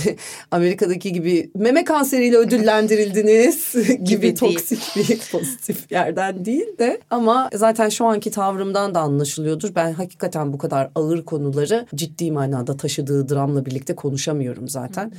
Amerika'daki gibi meme kanseriyle ödüllendirildiniz gibi, gibi toksik bir pozitif yerden değil de ama zaten şu anki tavrımdan da anlaşılıyordur. Ben hakikaten bu kadar ağır konuları ciddi manada taşıdığı dramla birlikte konuşamıyorum zaten.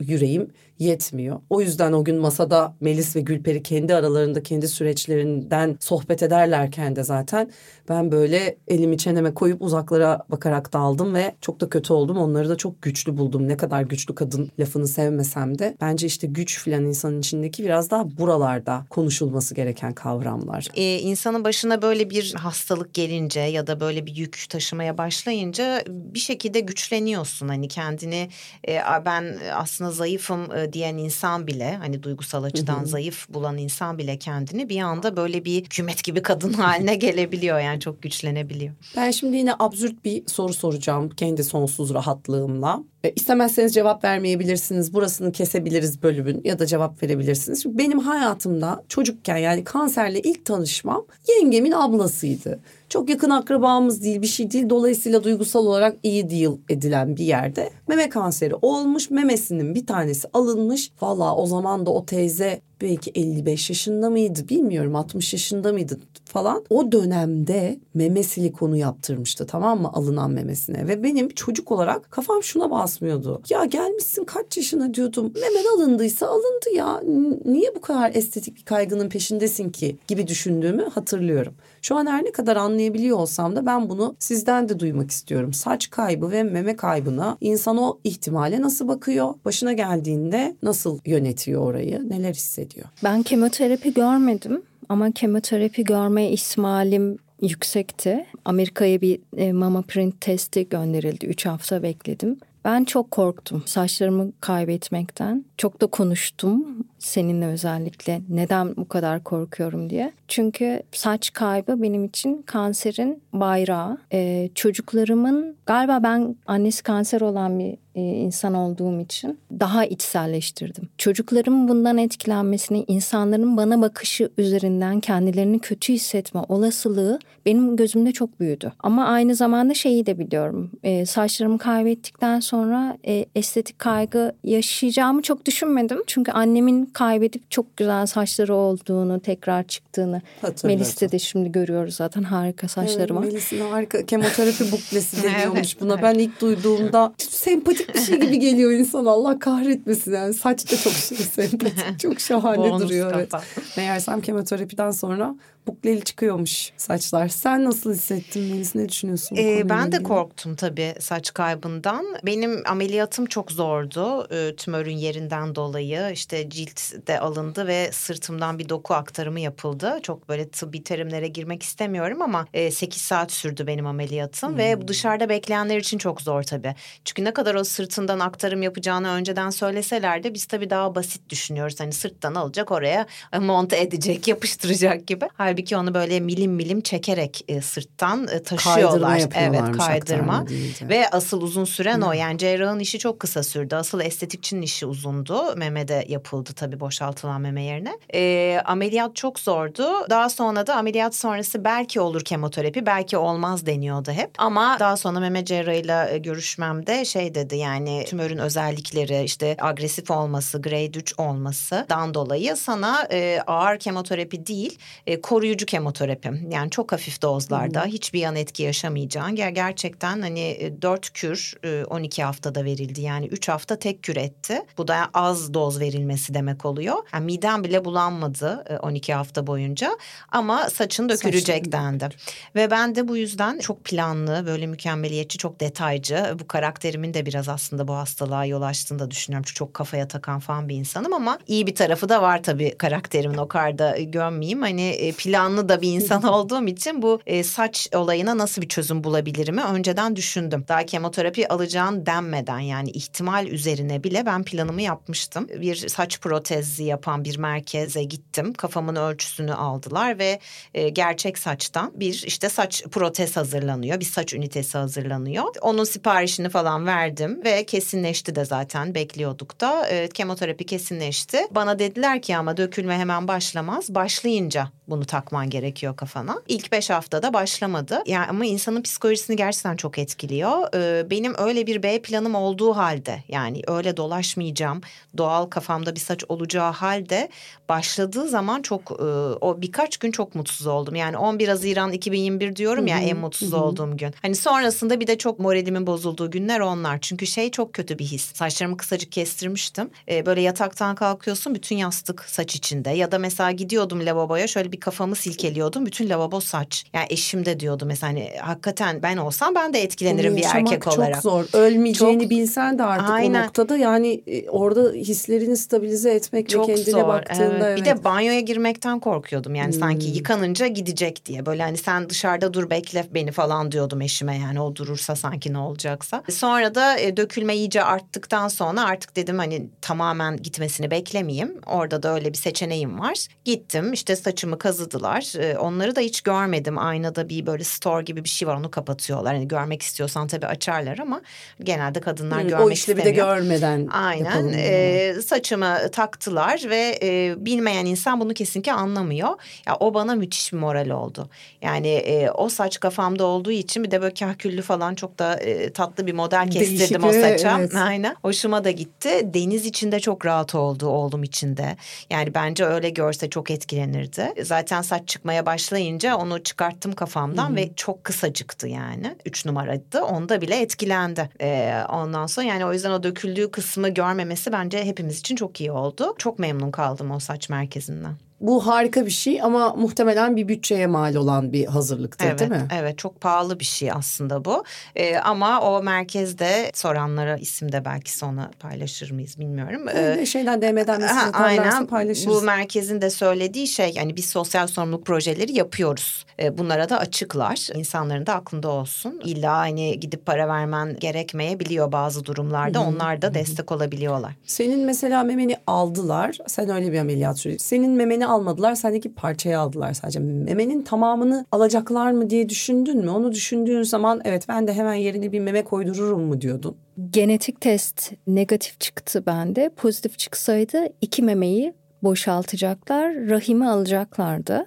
Yüreğim yetmiyor. O yüzden o gün masada Melis ve Gülperi kendi aralarında kendi süreçlerinden sohbet ederlerken de zaten ben böyle elimi çeneme koyup uzaklara bakarak daldım ve çok da kötü oldum. Onları da çok güçlü buldum. Ne kadar güçlü kadın lafını sevmesem de bence işte güç filan insanın içindeki biraz daha buralarda konuşulması gereken kavramlar. Ee, insanın başına böyle bir hastalık gelince ya da böyle bir yük taşımaya başlayınca bir şekilde güçleniyorsun. Hani kendini e, ben aslında zayıfım e, diyen insan bile hani duygusal açıdan zayıf bulan insan bile kendini bir anda böyle bir hükümet gibi kadın haline gelebiliyor yani çok güçlenebiliyor. Ben şimdi yine absürt bir soru soracağım kendi sonsuz rahatlığımla. E, istemezseniz cevap vermeyebilirsiniz. Burasını kesebiliriz bölümün ya da cevap verebilirsiniz. Şimdi benim hayatımda çocukken yani kanserle ilk tanışmam yengemin ablasıydı. Çok yakın akrabamız değil bir şey değil. Dolayısıyla duygusal olarak iyi deal edilen bir yerde meme kanseri olmuş. Memesinin bir tanesi alınmış. Valla o zaman da o teyze belki 55 yaşında mıydı bilmiyorum 60 yaşında mıydı falan. O dönemde meme silikonu yaptırmıştı tamam mı alınan memesine ve benim çocuk olarak kafam şuna basmıyordu. Ya gelmişsin kaç yaşına diyordum memen alındıysa alındı ya niye bu kadar estetik bir kaygının peşindesin ki gibi düşündüğümü hatırlıyorum. Şu an her ne kadar anlayabiliyor olsam da ben bunu sizden de duymak istiyorum. Saç kaybı ve meme kaybına insan o ihtimale nasıl bakıyor? Başına geldiğinde nasıl yönetiyor orayı? Neler hissediyor? Ben kemoterapi görmedim ama kemoterapi görme ihtimalim yüksekti. Amerika'ya bir e, mama print testi gönderildi. Üç hafta bekledim. Ben çok korktum saçlarımı kaybetmekten. Çok da konuştum seninle özellikle neden bu kadar korkuyorum diye. Çünkü saç kaybı benim için kanserin bayrağı. Ee, çocuklarımın galiba ben annesi kanser olan bir e, insan olduğum için daha içselleştirdim. Çocuklarımın bundan etkilenmesini, insanların bana bakışı üzerinden kendilerini kötü hissetme olasılığı benim gözümde çok büyüdü. Ama aynı zamanda şeyi de biliyorum. E, saçlarımı kaybettikten sonra e, estetik kaygı yaşayacağımı çok düşünmedim. Çünkü annemin kaybedip çok güzel saçları olduğunu, tekrar çıktığını. Melis'te de şimdi görüyoruz zaten harika saçları evet, var. Melis'in harika kemoterapi buklesi deniyormuş evet, buna. Evet. Ben ilk duyduğumda sempatik bir şey gibi geliyor insan Allah kahretmesin yani. Saç da çok şey sempatik, çok şahane duruyor. Evet. Meğersem kemoterapiden sonra bukleli çıkıyormuş saçlar. Sen nasıl hissettin Melis? Ne düşünüyorsun? Ee, ben de korktum tabii saç kaybından. Benim ameliyatım çok zordu. E, tümörün yerinden dolayı işte cilt de alındı ve sırtımdan bir doku aktarımı yapıldı. Çok böyle tıbbi terimlere girmek istemiyorum ama e, 8 saat sürdü benim ameliyatım hmm. ve dışarıda bekleyenler için çok zor tabii. Çünkü ne kadar o sırtından aktarım yapacağını önceden söyleseler de biz tabii daha basit düşünüyoruz. Hani sırttan alacak oraya monte edecek, yapıştıracak gibi. Halbuki Halbuki onu böyle milim milim çekerek e, sırttan e, taşıyorlar. Evet kaydırma. Ve asıl uzun süren Hı. o. Yani cerrahın işi çok kısa sürdü. Asıl estetikçinin işi uzundu. Memede yapıldı tabii boşaltılan meme yerine. E, ameliyat çok zordu. Daha sonra da ameliyat sonrası belki olur kemoterapi belki olmaz deniyordu hep. Ama daha sonra meme cerrahıyla e, görüşmemde şey dedi yani tümörün özellikleri işte agresif olması, grade 3 olması dan dolayı sana e, ağır kemoterapi değil e, koruyucu kemoterapi. Yani çok hafif dozlarda hmm. hiçbir yan etki yaşamayacağın. Gerçekten hani 4 e, kür 12 e, haftada verildi. Yani 3 hafta tek kür etti. Bu da az doz verilmesi demek oluyor. Yani midem bile bulanmadı 12 hafta boyunca. Ama saçın dökülecek dendi. Ve ben de bu yüzden çok planlı, böyle mükemmeliyetçi, çok detaycı. Bu karakterimin de biraz aslında bu hastalığa yol açtığını da düşünüyorum. Çünkü çok kafaya takan falan bir insanım ama iyi bir tarafı da var tabii karakterimin o karda gömmeyeyim. Hani e, planlı da bir insan olduğum için bu e, saç olayına nasıl bir çözüm bulabilirimi önceden düşündüm. Daha kemoterapi alacağın denmeden yani ihtimal üzerine bile ben planımı yapmıştım. Bir saç protezi yapan bir merkeze gittim. Kafamın ölçüsünü aldılar ve e, gerçek saçtan bir işte saç protez hazırlanıyor. Bir saç ünitesi hazırlanıyor. Onun siparişini falan verdim ve kesinleşti de zaten bekliyorduk da. E, kemoterapi kesinleşti. Bana dediler ki ama dökülme hemen başlamaz. Başlayınca bunu takman gerekiyor kafana. İlk beş haftada başlamadı. Yani ama insanın psikolojisini gerçekten çok etkiliyor. Ee, benim öyle bir B planım olduğu halde yani öyle dolaşmayacağım. Doğal kafamda bir saç olacağı halde başladığı zaman çok e, o birkaç gün çok mutsuz oldum. Yani 11 Haziran 2021 diyorum ya en mutsuz olduğum gün. Hani sonrasında bir de çok moralimin bozulduğu günler onlar. Çünkü şey çok kötü bir his. Saçlarımı kısacık kestirmiştim. Ee, böyle yataktan kalkıyorsun bütün yastık saç içinde ya da mesela gidiyordum lavaboya şöyle bir kafamı silkeliyordum. Bütün lavabo saç. Yani eşim de diyordu mesela hani hakikaten ben olsam ben de etkilenirim bir erkek olarak. Çok zor. Ölmeyeceğini çok, bilsen de artık aynen. o noktada yani e, orada hislerini stabilize etmek çok ve kendine zor. baktığında evet. evet. Bir de banyoya girmekten korkuyordum. Yani hmm. sanki yıkanınca gidecek diye. Böyle hani sen dışarıda dur bekle beni falan diyordum eşime yani o durursa sanki ne olacaksa. Sonra da e, dökülme iyice arttıktan sonra artık dedim hani tamamen gitmesini beklemeyeyim. Orada da öyle bir seçeneğim var. Gittim işte saçımı kazıdılar. Ee, onları da hiç görmedim. Aynada bir böyle store gibi bir şey var onu kapatıyorlar. Hani görmek istiyorsan tabii açarlar ama genelde kadınlar hmm, görmek o istemiyor. O işlevi de görmeden Aynen. Ee, saçımı taktılar ve e, bilmeyen insan bunu kesinlikle anlamıyor. Ya o bana müthiş bir moral oldu. Yani e, o saç kafamda olduğu için bir de böyle kahküllü falan çok da e, tatlı bir model kestirdim Değişik, o saça. Evet. Aynen. Hoşuma da gitti. Deniz içinde çok rahat oldu oğlum içinde. Yani bence öyle görse çok etkilenirdi. Zaten saç çıkmaya başlayınca onu çıkarttım kafamdan Hı-hı. ve çok kısacıktı yani. Üç numaraydı. Onda bile etkilendi. Ee, ondan sonra yani o yüzden o döküldüğü kısmı görmemesi bence hepimiz için çok iyi oldu. Çok memnun kaldım o saç merkezinden. Bu harika bir şey ama muhtemelen bir bütçeye mal olan bir hazırlıktır evet, değil mi? Evet çok pahalı bir şey aslında bu. Ee, ama o merkezde soranlara isim de belki sonra paylaşır mıyız bilmiyorum. Ee, şeyden DM'den mesaj aynen, paylaşırız. Bu merkezin de söylediği şey yani biz sosyal sorumluluk projeleri yapıyoruz. Ee, bunlara da açıklar. İnsanların da aklında olsun. İlla hani gidip para vermen gerekmeyebiliyor bazı durumlarda. Hı-hı. Onlar da destek olabiliyorlar. Senin mesela memeni aldılar. Sen öyle bir ameliyat süreci. Senin memeni almadılar. Sendeki parçayı aldılar sadece. Memenin tamamını alacaklar mı diye düşündün mü? Onu düşündüğün zaman evet ben de hemen yerine bir meme koydururum mu diyordun? Genetik test negatif çıktı bende. Pozitif çıksaydı iki memeyi boşaltacaklar. Rahimi alacaklardı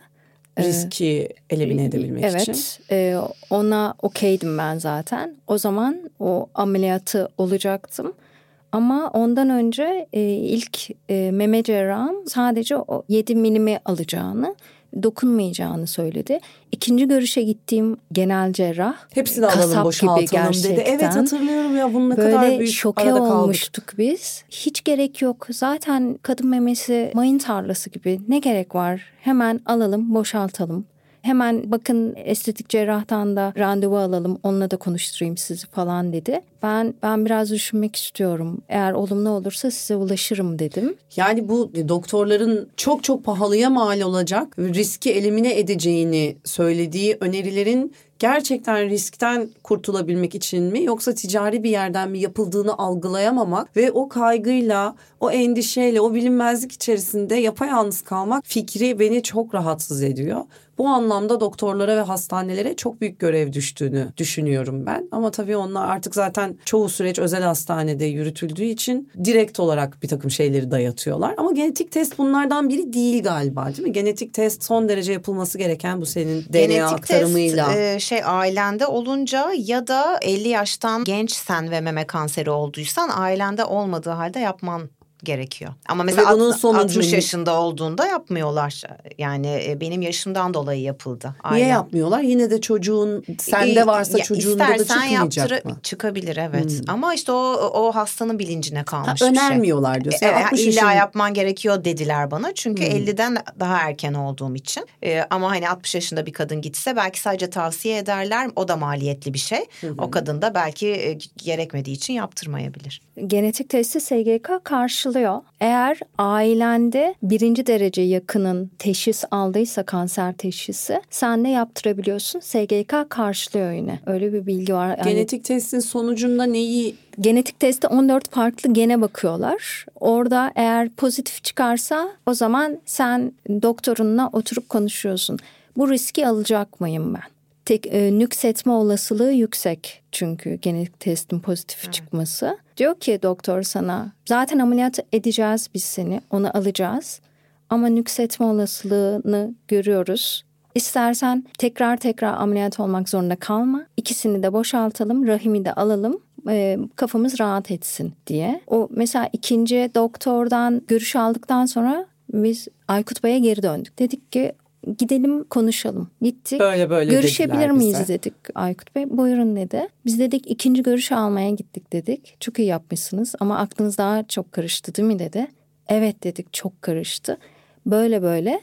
ee, riski elimine edebilmek evet, için. Evet ona okeydim ben zaten. O zaman o ameliyatı olacaktım. Ama ondan önce e, ilk e, meme cerrahım sadece o 7 milimi alacağını, dokunmayacağını söyledi. İkinci görüşe gittiğim genel cerrah hepsini alalım boşaltalım dedi. Evet hatırlıyorum ya bunun ne Böyle kadar büyük şoke arada kaldık. olmuştuk biz. Hiç gerek yok. Zaten kadın memesi mayın tarlası gibi. Ne gerek var? Hemen alalım, boşaltalım. Hemen bakın estetik cerrahtan da randevu alalım onunla da konuşturayım sizi falan dedi. Ben ben biraz düşünmek istiyorum. Eğer olumlu olursa size ulaşırım dedim. Yani bu doktorların çok çok pahalıya mal olacak riski elimine edeceğini söylediği önerilerin gerçekten riskten kurtulabilmek için mi yoksa ticari bir yerden mi yapıldığını algılayamamak ve o kaygıyla, o endişeyle, o bilinmezlik içerisinde yapayalnız kalmak fikri beni çok rahatsız ediyor. Bu anlamda doktorlara ve hastanelere çok büyük görev düştüğünü düşünüyorum ben. Ama tabii onlar artık zaten çoğu süreç özel hastanede yürütüldüğü için direkt olarak bir takım şeyleri dayatıyorlar. Ama genetik test bunlardan biri değil galiba değil mi? Genetik test son derece yapılması gereken bu senin genetik DNA aktarımıyla. Test, e, şey ailende olunca ya da 50 yaştan gençsen ve meme kanseri olduysan ailende olmadığı halde yapman gerekiyor. Ama mesela bunun alt- sonucu 60 ne? yaşında olduğunda yapmıyorlar. Yani e, benim yaşımdan dolayı yapıldı. Niye Ailem. yapmıyorlar? Yine de çocuğun sende varsa Ya çocuğunda da çıkmayacak yaptırı- mı? Çıkabilir evet. Ama işte o o hastanın bilincine Ha, kalmış bir şey. önermiyorlar diyorsun. E, Yani e, 60 illa yaşın- yapman gerekiyor dediler bana. Çünkü 50'den daha erken olduğum için. E, ama hani 60 yaşında bir kadın gitse belki sadece tavsiye ederler. O da maliyetli bir şey. O kadın da belki e, gerekmediği için yaptırmayabilir. Genetik testi SGK karşılıyor. Eğer ailende birinci derece yakının teşhis aldıysa kanser teşhisi sen de yaptırabiliyorsun. SGK karşılıyor yine. Öyle bir bilgi var. Yani Genetik testin sonucunda neyi genetik testte 14 farklı gene bakıyorlar. Orada eğer pozitif çıkarsa o zaman sen doktorunla oturup konuşuyorsun. Bu riski alacak mıyım ben? Tek e, nüksetme olasılığı yüksek çünkü genetik testin pozitif çıkması. Diyor ki doktor sana zaten ameliyat edeceğiz biz seni onu alacağız. Ama nüksetme olasılığını görüyoruz. İstersen tekrar tekrar ameliyat olmak zorunda kalma. İkisini de boşaltalım, rahimi de alalım. e, kafamız rahat etsin diye. O mesela ikinci doktordan görüş aldıktan sonra biz Aykut Bey'e geri döndük. Dedik ki gidelim konuşalım. Gittik. Böyle böyle Görüşebilir miyiz bize. dedik Aykut Bey. Buyurun dedi. Biz dedik ikinci görüş almaya gittik dedik. Çok iyi yapmışsınız ama aklınız daha çok karıştı değil mi dedi. Evet dedik çok karıştı. Böyle böyle.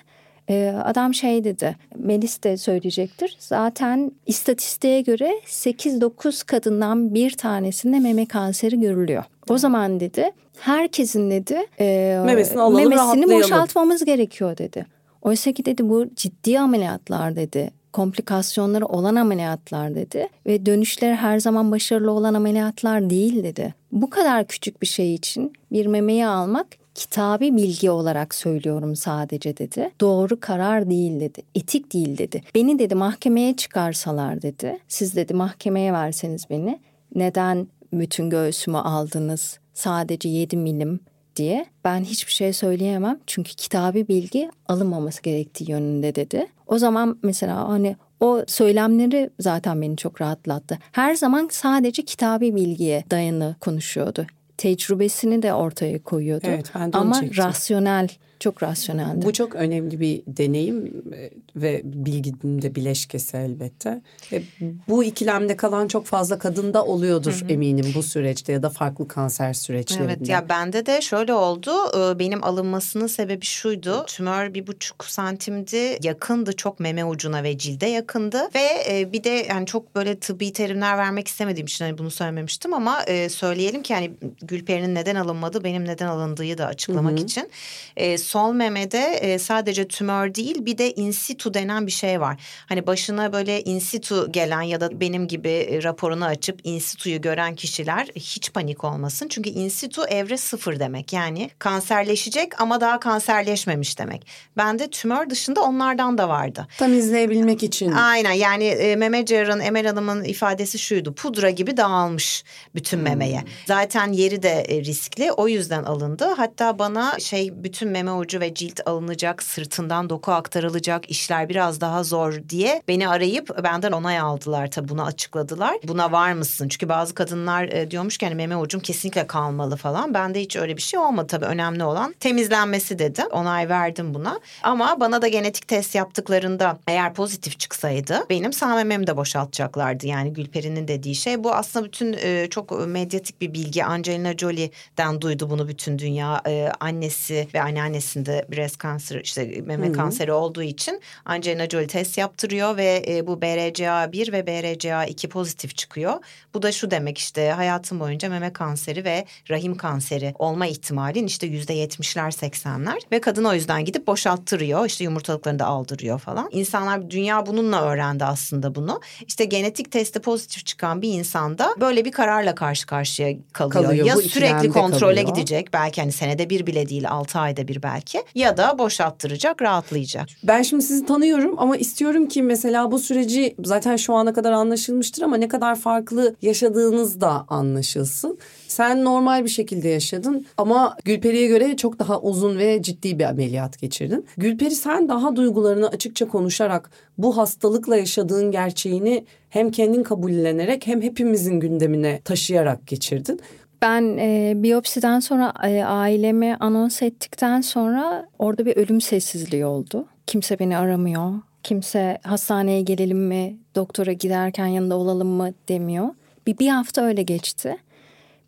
Ee, adam şey dedi, Melis de söyleyecektir. Zaten istatistiğe göre 8-9 kadından bir tanesinde meme kanseri görülüyor. O zaman dedi, herkesin dedi e, Memesini alalım, memesini boşaltmamız gerekiyor dedi. Oysa ki dedi bu ciddi ameliyatlar dedi. Komplikasyonları olan ameliyatlar dedi. Ve dönüşleri her zaman başarılı olan ameliyatlar değil dedi. Bu kadar küçük bir şey için bir memeyi almak kitabi bilgi olarak söylüyorum sadece dedi. Doğru karar değil dedi. Etik değil dedi. Beni dedi mahkemeye çıkarsalar dedi. Siz dedi mahkemeye verseniz beni. Neden bütün göğsümü aldınız? Sadece 7 milim diye ben hiçbir şey söyleyemem. Çünkü kitabi bilgi alınmaması gerektiği yönünde dedi. O zaman mesela hani o söylemleri zaten beni çok rahatlattı. Her zaman sadece kitabi bilgiye dayanı konuşuyordu. Tecrübesini de ortaya koyuyordu. Evet, ben de Ama çektim. rasyonel, çok rasyoneldi. Bu çok önemli bir deneyim e, ve bilginin de bileşkesi elbette. E, Bu ikilemde kalan çok fazla kadında oluyordur eminim bu süreçte ya da farklı kanser süreçlerinde. Evet ya bende de şöyle oldu. Benim alınmasının sebebi şuydu. Tümör bir buçuk santimdi. Yakındı çok meme ucuna ve cilde yakındı. Ve e, bir de yani çok böyle tıbbi terimler vermek istemediğim için hani bunu söylememiştim ama söyleyelim ki hani Gülperi'nin neden alınmadığı benim neden alındığı da açıklamak için. E, sol memede e, sadece tümör değil bir de in situ denen bir şey var. Hani başına böyle in situ gelen ya da benim gibi e, raporunu açıp in situyu gören kişiler hiç panik olmasın. Çünkü in situ evre sıfır demek. Yani kanserleşecek ama daha kanserleşmemiş demek. Bende tümör dışında onlardan da vardı. Tam izleyebilmek için. Aynen yani e, meme cerrahın Emel Hanım'ın ifadesi şuydu. Pudra gibi dağılmış bütün memeye. Zaten yeri de riskli o yüzden alındı. Hatta bana şey bütün meme ucu ve cilt alınacak sırtından doku aktarılacak işler biraz daha zor diye beni arayıp benden onay aldılar tabii bunu açıkladılar. Buna var mısın? Çünkü bazı kadınlar e, diyormuş ki hani meme ucum kesinlikle kalmalı falan. Bende hiç öyle bir şey olmadı tabii önemli olan temizlenmesi dedi. Onay verdim buna. Ama bana da genetik test yaptıklarında eğer pozitif çıksaydı benim sağ mememi de boşaltacaklardı. Yani Gülperi'nin dediği şey bu aslında bütün e, çok medyatik bir bilgi. Angelina Jolie'den duydu bunu bütün dünya. E, annesi ve anneannesinde breast kanser işte meme kanseri olduğu için Angelina Jolie test yaptırıyor ve e, bu BRCA1 ve BRCA2 pozitif çıkıyor. Bu da şu demek işte hayatım boyunca meme kanseri ve rahim kanseri olma ihtimalin işte yüzde yetmişler seksenler ve kadın o yüzden gidip boşalttırıyor işte yumurtalıklarını da aldırıyor falan. İnsanlar dünya bununla öğrendi aslında bunu. İşte genetik testi pozitif çıkan bir insanda böyle bir kararla karşı karşıya kalıyor. Kalıyor, ya sürekli kontrole kalıyor. gidecek belki hani senede bir bile değil altı ayda bir belki ya da boşalttıracak rahatlayacak. Ben şimdi sizi tanıyorum ama istiyorum ki mesela bu süreci zaten şu ana kadar anlaşılmıştır ama ne kadar farklı yaşadığınız da anlaşılsın. Sen normal bir şekilde yaşadın ama Gülperi'ye göre çok daha uzun ve ciddi bir ameliyat geçirdin. Gülperi sen daha duygularını açıkça konuşarak bu hastalıkla yaşadığın gerçeğini hem kendin kabullenerek hem hepimizin gündemine taşıyarak geçirdin. Ben e, biyopsiden sonra e, ailemi anons ettikten sonra orada bir ölüm sessizliği oldu. Kimse beni aramıyor. Kimse hastaneye gelelim mi, doktora giderken yanında olalım mı demiyor. Bir, bir hafta öyle geçti.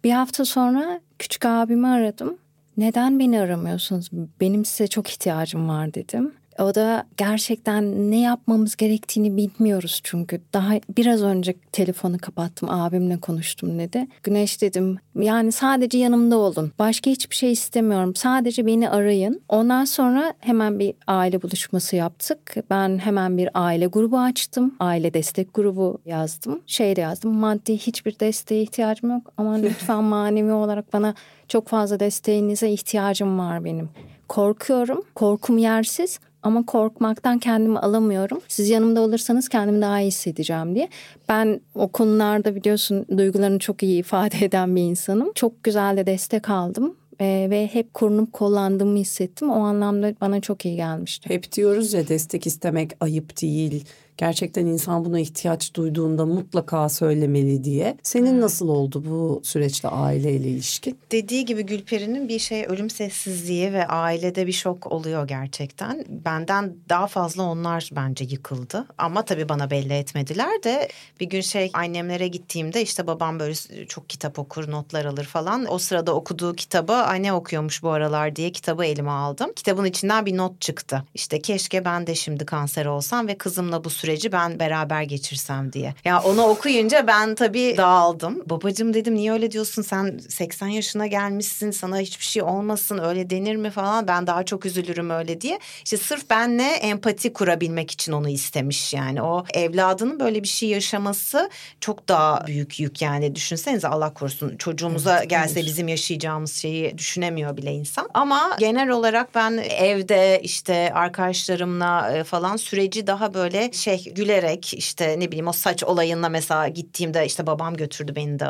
Bir hafta sonra küçük abimi aradım. Neden beni aramıyorsunuz? Benim size çok ihtiyacım var dedim. O da gerçekten ne yapmamız gerektiğini bilmiyoruz çünkü. Daha biraz önce telefonu kapattım abimle konuştum dedi. Güneş dedim yani sadece yanımda olun. Başka hiçbir şey istemiyorum. Sadece beni arayın. Ondan sonra hemen bir aile buluşması yaptık. Ben hemen bir aile grubu açtım. Aile destek grubu yazdım. Şey de yazdım. Maddi hiçbir desteğe ihtiyacım yok ama lütfen manevi olarak bana çok fazla desteğinize ihtiyacım var benim. Korkuyorum. Korkum yersiz ama korkmaktan kendimi alamıyorum. Siz yanımda olursanız kendimi daha iyi hissedeceğim diye. Ben o konularda biliyorsun duygularını çok iyi ifade eden bir insanım. Çok güzel de destek aldım ee, ve hep korunup kollandığımı hissettim. O anlamda bana çok iyi gelmişti. Hep diyoruz ya destek istemek ayıp değil gerçekten insan buna ihtiyaç duyduğunda mutlaka söylemeli diye. Senin nasıl oldu bu süreçte aileyle ilişkin? Dediği gibi Gülperi'nin bir şey ölüm sessizliği ve ailede bir şok oluyor gerçekten. Benden daha fazla onlar bence yıkıldı. Ama tabii bana belli etmediler de bir gün şey annemlere gittiğimde işte babam böyle çok kitap okur, notlar alır falan. O sırada okuduğu kitabı anne okuyormuş bu aralar diye kitabı elime aldım. Kitabın içinden bir not çıktı. İşte keşke ben de şimdi kanser olsam ve kızımla bu süreç süreci ben beraber geçirsem diye. Ya onu okuyunca ben tabii dağıldım. Babacım dedim niye öyle diyorsun sen 80 yaşına gelmişsin sana hiçbir şey olmasın öyle denir mi falan ben daha çok üzülürüm öyle diye. İşte sırf benle empati kurabilmek için onu istemiş yani. O evladının böyle bir şey yaşaması çok daha büyük yük yani. Düşünsenize Allah korusun çocuğumuza evet, gelse bizim yaşayacağımız şeyi düşünemiyor bile insan. Ama genel olarak ben evde işte arkadaşlarımla e, falan süreci daha böyle şey gülerek işte ne bileyim o saç olayına mesela gittiğimde işte babam götürdü beni de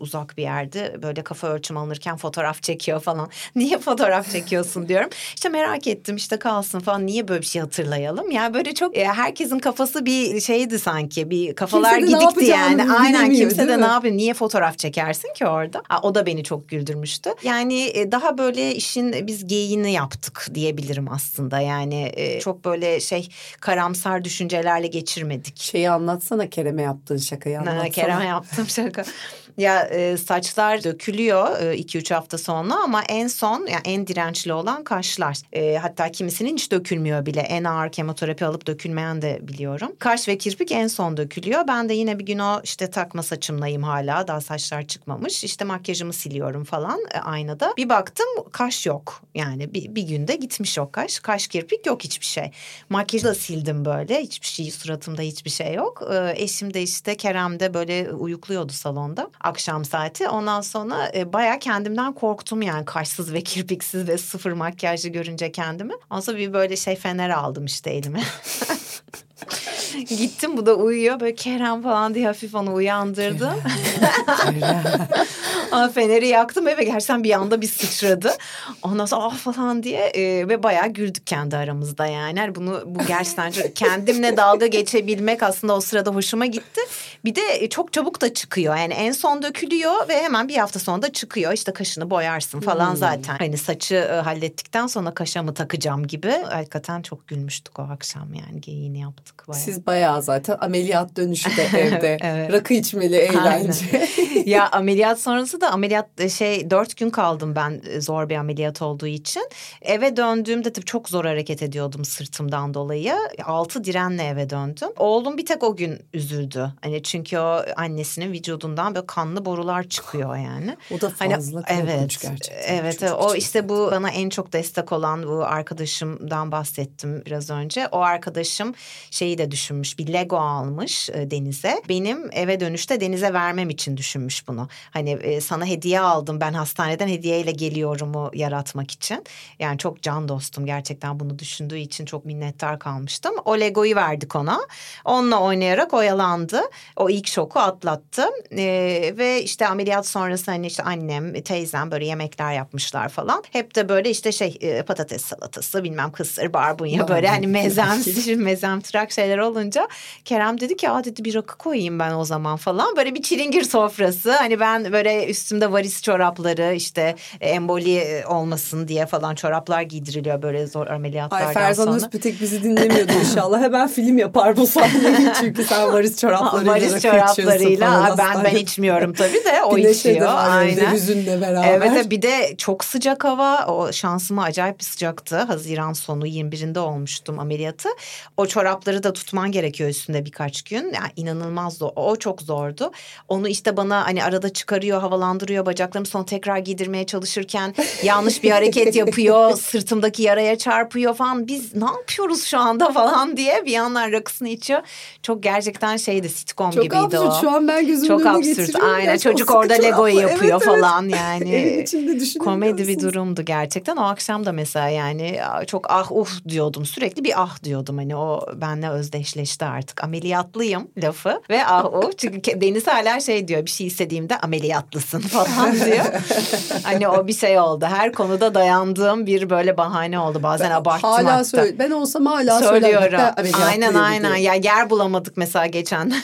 uzak bir yerde böyle kafa ölçüm alınırken fotoğraf çekiyor falan. Niye fotoğraf çekiyorsun diyorum. İşte merak ettim işte kalsın falan niye böyle bir şey hatırlayalım. Yani böyle çok e, herkesin kafası bir şeydi sanki bir kafalar gidikti yani. Aynen kimse de ne yapıyor niye fotoğraf çekersin ki orada. Ha, o da beni çok güldürmüştü. Yani e, daha böyle işin biz geyiğini yaptık diyebilirim aslında. Yani e, çok böyle şey karamsar düşünceler hale geçirmedik. Şeyi anlatsana Kerem'e yaptığın şakayı anlatsana. Ha, Kerem'e yaptığım şaka. Ya e, saçlar dökülüyor e, iki üç hafta sonra ama en son yani en dirençli olan kaşlar. E, hatta kimisinin hiç dökülmüyor bile. En ağır kemoterapi alıp dökülmeyen de biliyorum. Kaş ve kirpik en son dökülüyor. Ben de yine bir gün o işte takma saçımlayım hala. Daha saçlar çıkmamış. İşte makyajımı siliyorum falan e, aynada. Bir baktım kaş yok. Yani bir, bir günde gitmiş o kaş. Kaş kirpik yok hiçbir şey. Makyajı da sildim böyle. Hiçbir şey suratımda hiçbir şey yok. E, eşim de işte Kerem de böyle uyukluyordu salonda akşam saati. Ondan sonra e, bayağı kendimden korktum yani kaşsız ve kirpiksiz ve sıfır makyajlı görünce kendimi. Ondan sonra bir böyle şey fener aldım işte elime. Gittim bu da uyuyor böyle Kerem falan diye hafif onu uyandırdım. Feneri yaktım eve gerçekten bir anda bir sıçradı. Ondan sonra ah falan diye e, ve bayağı güldük kendi aramızda yani. yani bunu bu gerçekten çok, kendimle dalga geçebilmek aslında o sırada hoşuma gitti. Bir de çok çabuk da çıkıyor. Yani en son dökülüyor ve hemen bir hafta sonra da çıkıyor. İşte kaşını boyarsın falan hmm. zaten. Hani saçı e, hallettikten sonra kaşa mı takacağım gibi. Hakikaten çok gülmüştük o akşam yani geyiğini yaptık bayağı. Siz bayağı zaten ameliyat dönüşü de evde. evet. Rakı içmeli eğlence. ya ameliyat sonrası da ameliyat e, şey dört gün kaldım ben e, zor bir ameliyat olduğu için. Eve döndüğümde tabii çok zor hareket ediyordum sırtımdan dolayı. Altı direnle eve döndüm. Oğlum bir tek o gün üzüldü. Hani çünkü o annesinin vücudundan böyle kanlı borular çıkıyor yani. O da hani fazla hani, evet, gerçekten. Evet o işte bu bana en çok destek olan bu arkadaşımdan bahsettim biraz önce. O arkadaşım şeyi de düşünmüş bir Lego almış e, Deniz'e. Benim eve dönüşte Deniz'e vermem için düşünmüş bunu. Hani e, sana hediye aldım ben hastaneden hediyeyle geliyorumu yaratmak için. Yani çok can dostum gerçekten bunu düşündüğü için çok minnettar kalmıştım. O Lego'yu verdik ona. Onunla oynayarak oyalandı. O ilk şoku atlattı. Ee, ve işte ameliyat sonrası hani işte annem, teyzem böyle yemekler yapmışlar falan. Hep de böyle işte şey e, patates salatası bilmem kısır, barbunya böyle hani mezem, mezem tırak şeyler olunca Kerem dedi ki aa dedi bir rakı koyayım ben o zaman falan. Böyle bir çilingir sofrası. Hani ben böyle üstümde varis çorapları işte emboli olmasın diye falan çoraplar giydiriliyor böyle zor ameliyatlardan Ay Ferzan sonra. Özpetek bizi dinlemiyordu inşallah. Hemen film yapar bu sahneyi çünkü sen varis çoraplarıyla Varis çoraplarıyla ben ben içmiyorum tabii de o de içiyor. evde, Aynen. hüzünle beraber. Evet bir de çok sıcak hava. O şansıma acayip bir sıcaktı. Haziran sonu 21'inde olmuştum ameliyatı. O çorapları da tutman gerekiyor üstünde birkaç gün. Yani inanılmaz zor. O çok zordu. Onu işte bana hani arada çıkarıyor, havalandırıyor bacaklarımı sonra tekrar giydirmeye çalışırken yanlış bir hareket yapıyor. Sırtımdaki yaraya çarpıyor falan. Biz ne yapıyoruz şu anda falan diye bir yandan rakısını içiyor. Çok gerçekten şeydi sitcom Çok gibiydi absürt o. şu an ben gözümün Çok absürt aynen o çocuk orada Lego'yu yapıyor Evet, evet. falan yani. İçinde düşünebiliyor Komedi bir durumdu gerçekten. O akşam da mesela yani çok ah uh diyordum. Sürekli bir ah diyordum. Hani o benimle özdeşleşti artık. Ameliyatlıyım lafı ve ah uh. Çünkü Deniz hala şey diyor bir şey istediğimde ameliyatlısın falan diyor. hani o bir şey oldu. Her konuda dayandığım bir böyle bahane oldu. Bazen abarttım Hala hatta. söyle. Ben olsam hala. Söylüyorum. Ben Aynen aynen. Ya yer bulamadık mesela geçenlerde.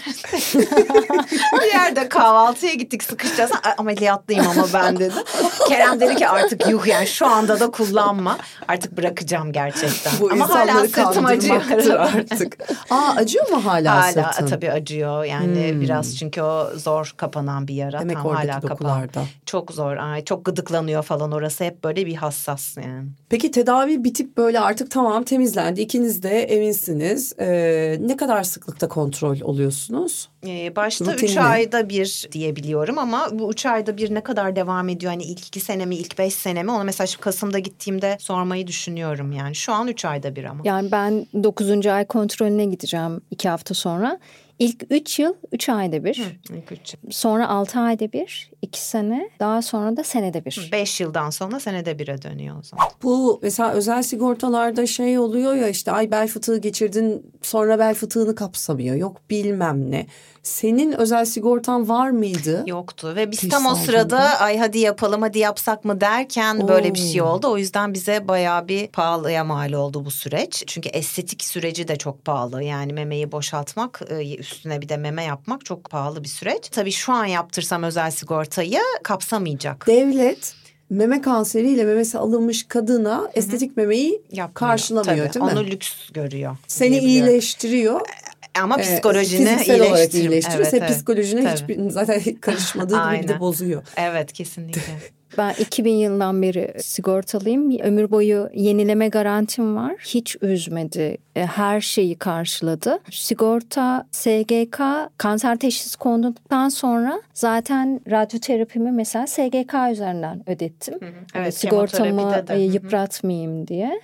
bir yerde kahvaltıya gittik sıkışacağız. "Ay, Ameliyatlıyım ama ben dedim. Kerem dedi ki artık yuh yani şu anda da kullanma. Artık bırakacağım gerçekten. Bu ama hala sırtım acıyor. artık. Aa acıyor mu hala, Hala sırtın? tabii acıyor yani Hmm. biraz çünkü o zor kapanan bir yara. Demek Tam oradaki hala dokularda. Çok zor. Ay, çok gıdıklanıyor falan orası hep böyle bir hassas yani. Peki tedavi bitip böyle artık tamam temizlendi. İkiniz de eminsiniz. Ee, ne kadar sıklıkta kontrol oluyorsunuz? Ee, başta Rutin üç ayda bir diyebiliyorum ama bu üç ayda bir ne kadar devam ediyor? Hani ilk iki sene mi ilk beş sene mi? Onu mesela şu Kasım'da gittiğimde sormayı düşünüyorum yani. Şu an üç ayda bir ama. Yani ben 9. ay kontrolüne gideceğim iki hafta sonra. İlk 3 yıl 3 ayda bir. İlk üç. Sonra 6 ayda bir, 2 sene. Daha sonra da senede bir. Beş yıldan sonra senede bire dönüyor o zaman. Bu mesela özel sigortalarda şey oluyor ya işte ay bel fıtığı geçirdin sonra bel fıtığını kapsamıyor. Yok bilmem ne. Senin özel sigortan var mıydı? Yoktu ve biz Teşhis tam o sırada ay hadi yapalım hadi yapsak mı derken böyle bir şey Oo. oldu. O yüzden bize bayağı bir pahalıya mal oldu bu süreç. Çünkü estetik süreci de çok pahalı. Yani memeyi boşaltmak e, üstüne bir de meme yapmak çok pahalı bir süreç. Tabii şu an yaptırsam özel sigortayı kapsamayacak. Devlet meme kanseriyle memesi alınmış kadına estetik memeyi Yapmıyor. karşılamıyor Tabii, değil mi? Onu lüks görüyor. Seni iyileştiriyor. Ama Ee, psikolojini fiziksel olarak iyileştir- iyileştiriyor. Evet, psikolojine Tabii. hiçbir zaten karışmadığı gibi bir de bozuyor. Evet kesinlikle. Ben 2000 yıldan beri sigortalıyım. Ömür boyu yenileme garantim var. Hiç üzmedi. E, Her şeyi karşıladı. Sigorta, SGK, kanser teşhisi konduktan sonra zaten radyoterapimi mesela SGK üzerinden ödettim. Hani Evet, sigortamı de. e, Hı hı. yıpratmayayım diye.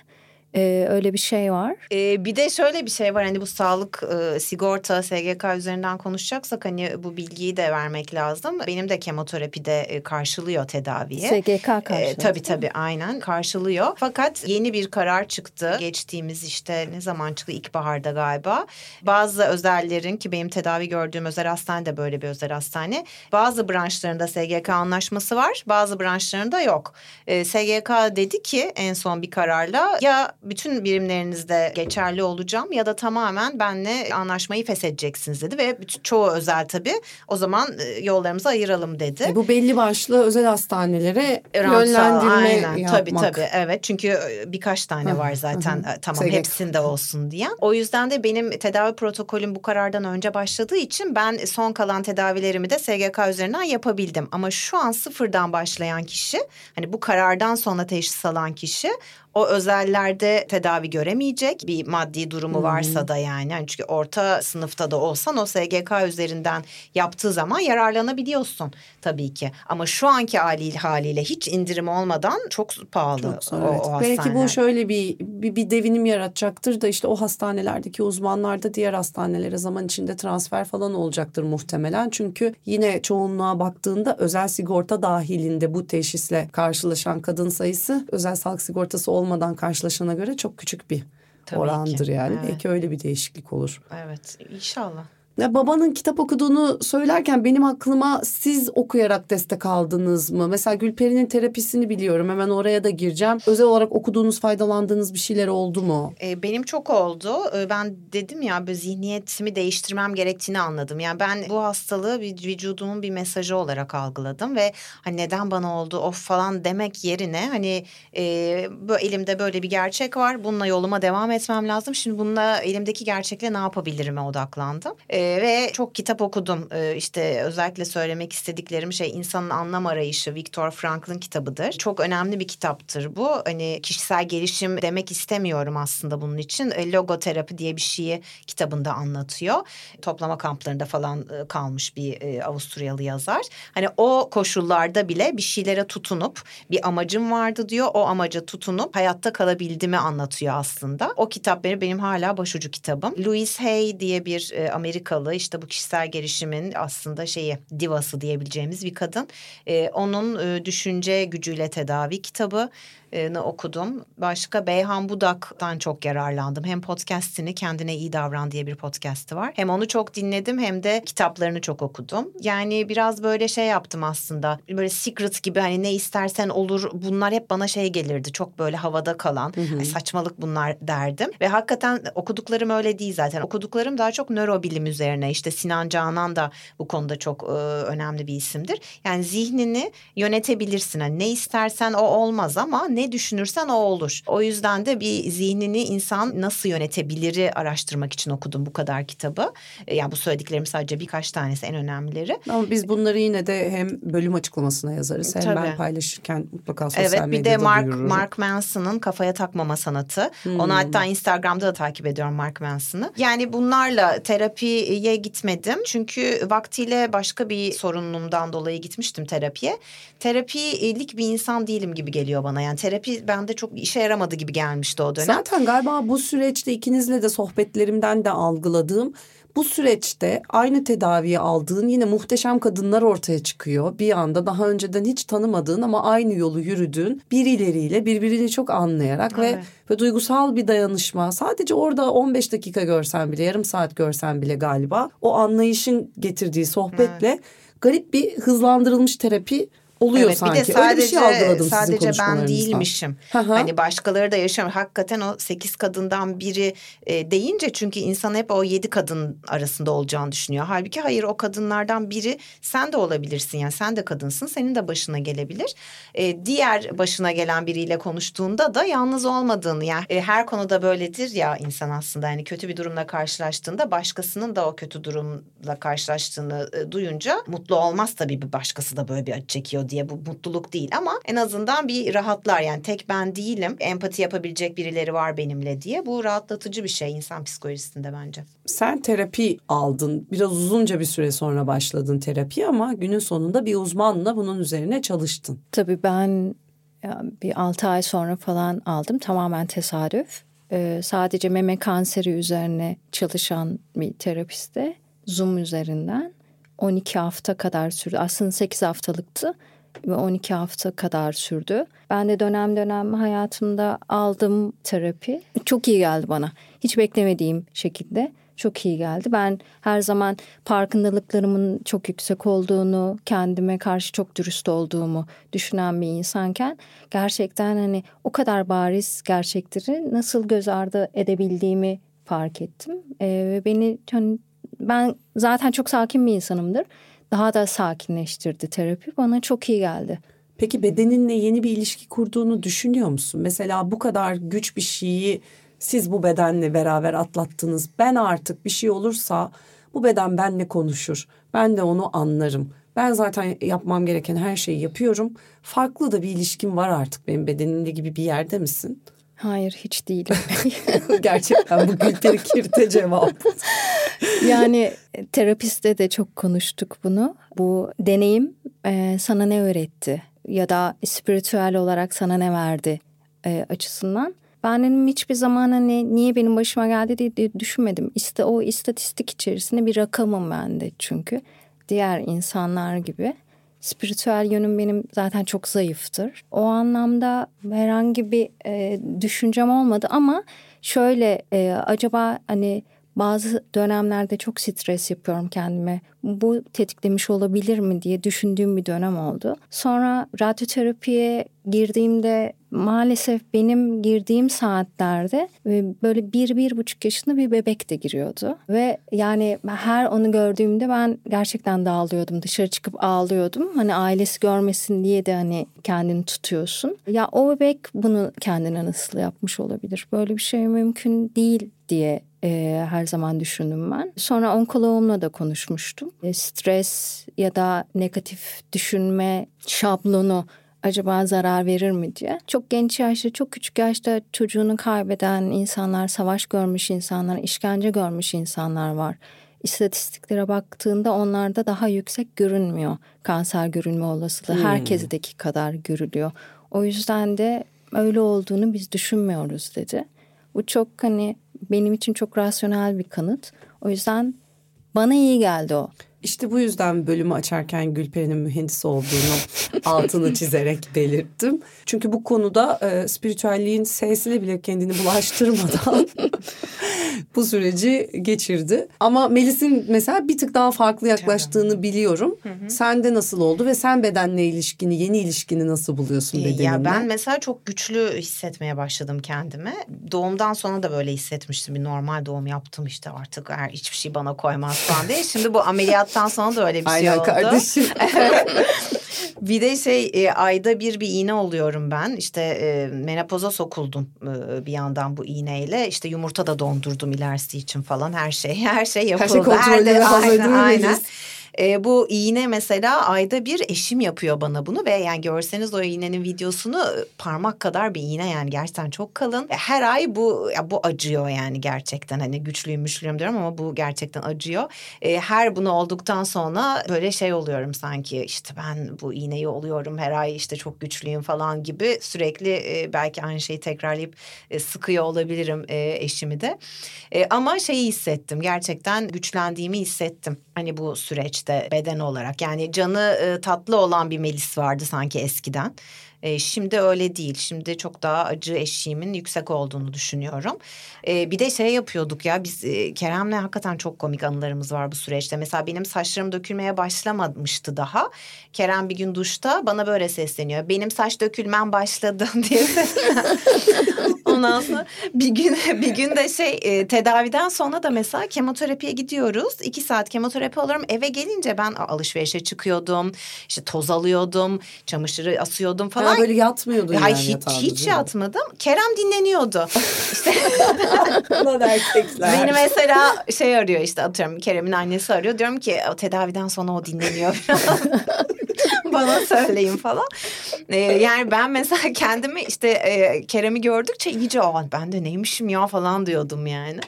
E, öyle bir şey var. Ee, bir de şöyle bir şey var hani bu sağlık e, sigorta SGK üzerinden konuşacaksak hani bu bilgiyi de vermek lazım. Benim de kemoterapide e, karşılıyor tedaviyi. SGK karşıladı. Ee, tabii tabii aynen karşılıyor. Fakat yeni bir karar çıktı. Geçtiğimiz işte ne zaman çıktı? İlkbaharda galiba. Bazı özellerin ki benim tedavi gördüğüm özel hastane de böyle bir özel hastane. Bazı branşlarında SGK anlaşması var. Bazı branşlarında yok. Ee, SGK dedi ki en son bir kararla ya bütün birimlerinizde geçerli olacağım ya da tamamen benle anlaşmayı feshedeceksiniz dedi ve bütün- çoğu özel tabii o zaman e, yollarımızı ayıralım dedi. E, bu belli başlı özel hastanelere Rantsal, yönlendirme aynen. yapmak. Tabii tabii evet çünkü e, birkaç tane var zaten. E, tamam hepsinde olsun diye. O yüzden de benim tedavi protokolüm bu karardan önce başladığı için ben son kalan tedavilerimi de SGK üzerinden yapabildim. Ama şu an sıfırdan başlayan kişi hani bu karardan sonra teşhis alan kişi o özellerde tedavi göremeyecek bir maddi durumu varsa da yani. yani çünkü orta sınıfta da olsan o SGK üzerinden yaptığı zaman yararlanabiliyorsun tabii ki. Ama şu anki haliyle, haliyle hiç indirim olmadan çok pahalı Çok zor, o, evet. o Belki hastaneler. bu şöyle bir, bir bir devinim yaratacaktır da işte o hastanelerdeki uzmanlar da diğer hastanelere zaman içinde transfer falan olacaktır muhtemelen. Çünkü yine çoğunluğa baktığında özel sigorta dahilinde bu teşhisle karşılaşan kadın sayısı özel sağlık sigortası olmadan karşılaşana göre çok küçük bir Tabii orandır ki, yani. evet. Belki öyle bir değişiklik olur. Evet inşallah. Ya babanın kitap okuduğunu söylerken benim aklıma siz okuyarak destek aldınız mı? Mesela Gülperi'nin terapisini biliyorum. Hemen oraya da gireceğim. Özel olarak okuduğunuz, faydalandığınız bir şeyler oldu mu? E, benim çok oldu. E, ben dedim ya böyle zihniyetimi değiştirmem gerektiğini anladım. Yani ben bu hastalığı vücudumun bir mesajı olarak algıladım ve hani neden bana oldu of falan demek yerine hani e, böyle elimde böyle bir gerçek var. Bununla yoluma devam etmem lazım. Şimdi bununla elimdeki gerçekle ne yapabilirime odaklandım. E, ve çok kitap okudum. E, işte özellikle söylemek istediklerim şey insanın anlam arayışı Viktor Frankl'ın kitabıdır. Çok önemli bir kitaptır bu. Hani kişisel gelişim demek istemiyorum aslında bunun için. E, logoterapi diye bir şeyi kitabında anlatıyor. Toplama kamplarında falan e, kalmış bir e, Avusturyalı yazar. Hani o koşullarda bile bir şeylere tutunup bir amacım vardı diyor. O amaca tutunup hayatta kalabildiğimi anlatıyor aslında. O kitap benim, benim hala başucu kitabım. Louise Hay diye bir e, Amerikalı işte bu kişisel gelişimin aslında şeyi divası diyebileceğimiz bir kadın. E, onun e, düşünce gücüyle tedavi kitabı okudum. Başka Beyhan Budak'tan çok yararlandım. Hem podcastini Kendine iyi Davran diye bir podcastı var. Hem onu çok dinledim hem de kitaplarını çok okudum. Yani biraz böyle şey yaptım aslında. Böyle secret gibi hani ne istersen olur bunlar hep bana şey gelirdi. Çok böyle havada kalan hı hı. Saçmalık bunlar derdim. Ve hakikaten okuduklarım öyle değil zaten. Okuduklarım daha çok nörobilim üzerine. İşte Sinan Canan da bu konuda çok e, önemli bir isimdir. Yani zihnini yönetebilirsin. Yani ne istersen o olmaz ama ne ne düşünürsen o olur. O yüzden de bir zihnini insan nasıl yönetebiliri araştırmak için okudum bu kadar kitabı. E, yani bu söylediklerim sadece birkaç tanesi en önemlileri. Ama biz bunları yine de hem bölüm açıklamasına yazarız hem Tabii. ben paylaşırken mutlaka sosyal evet, medyada Evet bir de Mark, duyururum. Mark Manson'ın kafaya takmama sanatı. Hmm. Onu hatta Instagram'da da takip ediyorum Mark Manson'ı. Yani bunlarla terapiye gitmedim. Çünkü vaktiyle başka bir sorunumdan dolayı gitmiştim terapiye. Terapilik bir insan değilim gibi geliyor bana. Yani terapi bende çok işe yaramadı gibi gelmişti o dönem. Zaten galiba bu süreçte ikinizle de sohbetlerimden de algıladığım bu süreçte aynı tedaviyi aldığın yine muhteşem kadınlar ortaya çıkıyor. Bir anda daha önceden hiç tanımadığın ama aynı yolu yürüdüğün birileriyle birbirini çok anlayarak evet. ve ve duygusal bir dayanışma. Sadece orada 15 dakika görsen bile, yarım saat görsen bile galiba o anlayışın getirdiği sohbetle evet. garip bir hızlandırılmış terapi oluyor evet, sanki. Bir de sadece, Öyle bir şey algıladım sadece ben değilmişim. hani başkaları da yaşamıyor. Hakikaten o sekiz kadından biri e, deyince çünkü insan hep o yedi kadın arasında olacağını düşünüyor. Halbuki hayır o kadınlardan biri sen de olabilirsin. Yani sen de kadınsın. Senin de başına gelebilir. E, diğer başına gelen biriyle konuştuğunda da yalnız olmadığını yani e, her konuda böyledir ya insan aslında. Yani kötü bir durumla karşılaştığında başkasının da o kötü durumla karşılaştığını e, duyunca mutlu olmaz tabii bir başkası da böyle bir acı çekiyor diye bu mutluluk değil ama en azından bir rahatlar yani tek ben değilim empati yapabilecek birileri var benimle diye bu rahatlatıcı bir şey insan psikolojisinde bence. Sen terapi aldın biraz uzunca bir süre sonra başladın terapi ama günün sonunda bir uzmanla bunun üzerine çalıştın. Tabii ben bir altı ay sonra falan aldım tamamen tesadüf. Ee, sadece meme kanseri üzerine çalışan bir terapiste Zoom üzerinden 12 hafta kadar sürdü. Aslında 8 haftalıktı ve 12 hafta kadar sürdü. Ben de dönem dönem hayatımda aldım terapi. Çok iyi geldi bana. Hiç beklemediğim şekilde çok iyi geldi. Ben her zaman farkındalıklarımın çok yüksek olduğunu, kendime karşı çok dürüst olduğumu düşünen bir insanken gerçekten hani o kadar bariz gerçekleri nasıl göz ardı edebildiğimi fark ettim. Ee, ve beni hani ben zaten çok sakin bir insanımdır daha da sakinleştirdi terapi. Bana çok iyi geldi. Peki bedeninle yeni bir ilişki kurduğunu düşünüyor musun? Mesela bu kadar güç bir şeyi siz bu bedenle beraber atlattınız. Ben artık bir şey olursa bu beden benle konuşur. Ben de onu anlarım. Ben zaten yapmam gereken her şeyi yapıyorum. Farklı da bir ilişkim var artık benim bedenimle gibi bir yerde misin? Hayır hiç değilim. Gerçekten bu Gülperi Kirte cevap. yani e, terapiste de çok konuştuk bunu. Bu deneyim e, sana ne öğretti ya da spiritüel olarak sana ne verdi e, açısından. Ben dedim hiçbir zaman hani niye benim başıma geldi diye, diye düşünmedim. İşte o istatistik içerisinde bir rakamım ben de çünkü. Diğer insanlar gibi spiritüel yönüm benim zaten çok zayıftır. O anlamda herhangi bir e, düşüncem olmadı ama şöyle e, acaba hani bazı dönemlerde çok stres yapıyorum kendime. Bu tetiklemiş olabilir mi diye düşündüğüm bir dönem oldu. Sonra radyoterapiye girdiğimde maalesef benim girdiğim saatlerde e, böyle bir, bir buçuk yaşında bir bebek de giriyordu. Ve yani her onu gördüğümde ben gerçekten dağılıyordum. Dışarı çıkıp ağlıyordum. Hani ailesi görmesin diye de hani kendini tutuyorsun. Ya o bebek bunu kendine nasıl yapmış olabilir? Böyle bir şey mümkün değil diye e, her zaman düşündüm ben. Sonra onkoloğumla da konuşmuştum. E, stres ya da negatif düşünme şablonu acaba zarar verir mi diye. Çok genç yaşta, çok küçük yaşta çocuğunu kaybeden insanlar, savaş görmüş insanlar, işkence görmüş insanlar var. İstatistiklere baktığında onlarda daha yüksek görünmüyor. Kanser görünme olasılığı hmm. herkesteki kadar görülüyor. O yüzden de öyle olduğunu biz düşünmüyoruz dedi. Bu çok hani benim için çok rasyonel bir kanıt. O yüzden bana iyi geldi o. İşte bu yüzden bölümü açarken Gülperi'nin mühendis olduğunu altını çizerek belirttim. Çünkü bu konuda e, spiritüelliğin sesine bile kendini bulaştırmadan bu süreci geçirdi. Ama Melis'in mesela bir tık daha farklı yaklaştığını biliyorum. Hı hı. Sende nasıl oldu ve sen bedenle ilişkini, yeni ilişkini nasıl buluyorsun bedeninle? Ya ben mesela çok güçlü hissetmeye başladım kendimi. Doğumdan sonra da böyle hissetmiştim. Bir normal doğum yaptım işte artık her hiçbir şey bana koymaz falan diye. Şimdi bu ameliyattan sonra da öyle bir şey oldu. Aynen kardeşim. Bir de şey e, ayda bir bir iğne oluyorum ben. İşte e, menopoza sokuldum e, bir yandan bu iğneyle. İşte yumurta da dondurdum ilerisi için falan her şey. Her şey yapıldı. Her şey kontrollü aynen, aynen. E, bu iğne mesela ayda bir eşim yapıyor bana bunu ve yani görseniz o iğnenin videosunu e, parmak kadar bir iğne yani gerçekten çok kalın. E, her ay bu ya bu acıyor yani gerçekten hani güçlüyüm müşlüyüm diyorum ama bu gerçekten acıyor. E, her bunu olduktan sonra böyle şey oluyorum sanki işte ben bu iğneyi oluyorum her ay işte çok güçlüyüm falan gibi sürekli e, belki aynı şeyi tekrarlayıp e, sıkıyor olabilirim e, eşimi de. E, ama şeyi hissettim gerçekten güçlendiğimi hissettim hani bu süreçte beden olarak. Yani canı e, tatlı olan bir Melis vardı sanki eskiden. E, şimdi öyle değil. Şimdi çok daha acı eşiğimin yüksek olduğunu düşünüyorum. E, bir de şey yapıyorduk ya biz e, Kerem'le hakikaten çok komik anılarımız var bu süreçte. Mesela benim saçlarım dökülmeye başlamamıştı daha. Kerem bir gün duşta bana böyle sesleniyor. Benim saç dökülmem başladı diye Ondan sonra bir gün bir gün de şey e, tedaviden sonra da mesela kemoterapiye gidiyoruz. İki saat kemoterapi alıyorum. Eve gelince ben alışverişe çıkıyordum. İşte toz alıyordum. Çamaşırı asıyordum falan. Ha, böyle yatmıyordun yani hiç, hiç yatmadım. Kerem dinleniyordu. işte Lan erkekler. Beni mesela şey arıyor işte atıyorum Kerem'in annesi arıyor. Diyorum ki o tedaviden sonra o dinleniyor. Bana söyleyin falan. Ee, yani ben mesela kendimi işte e, Kerem'i gördükçe iyice o ben de neymişim ya falan diyordum yani.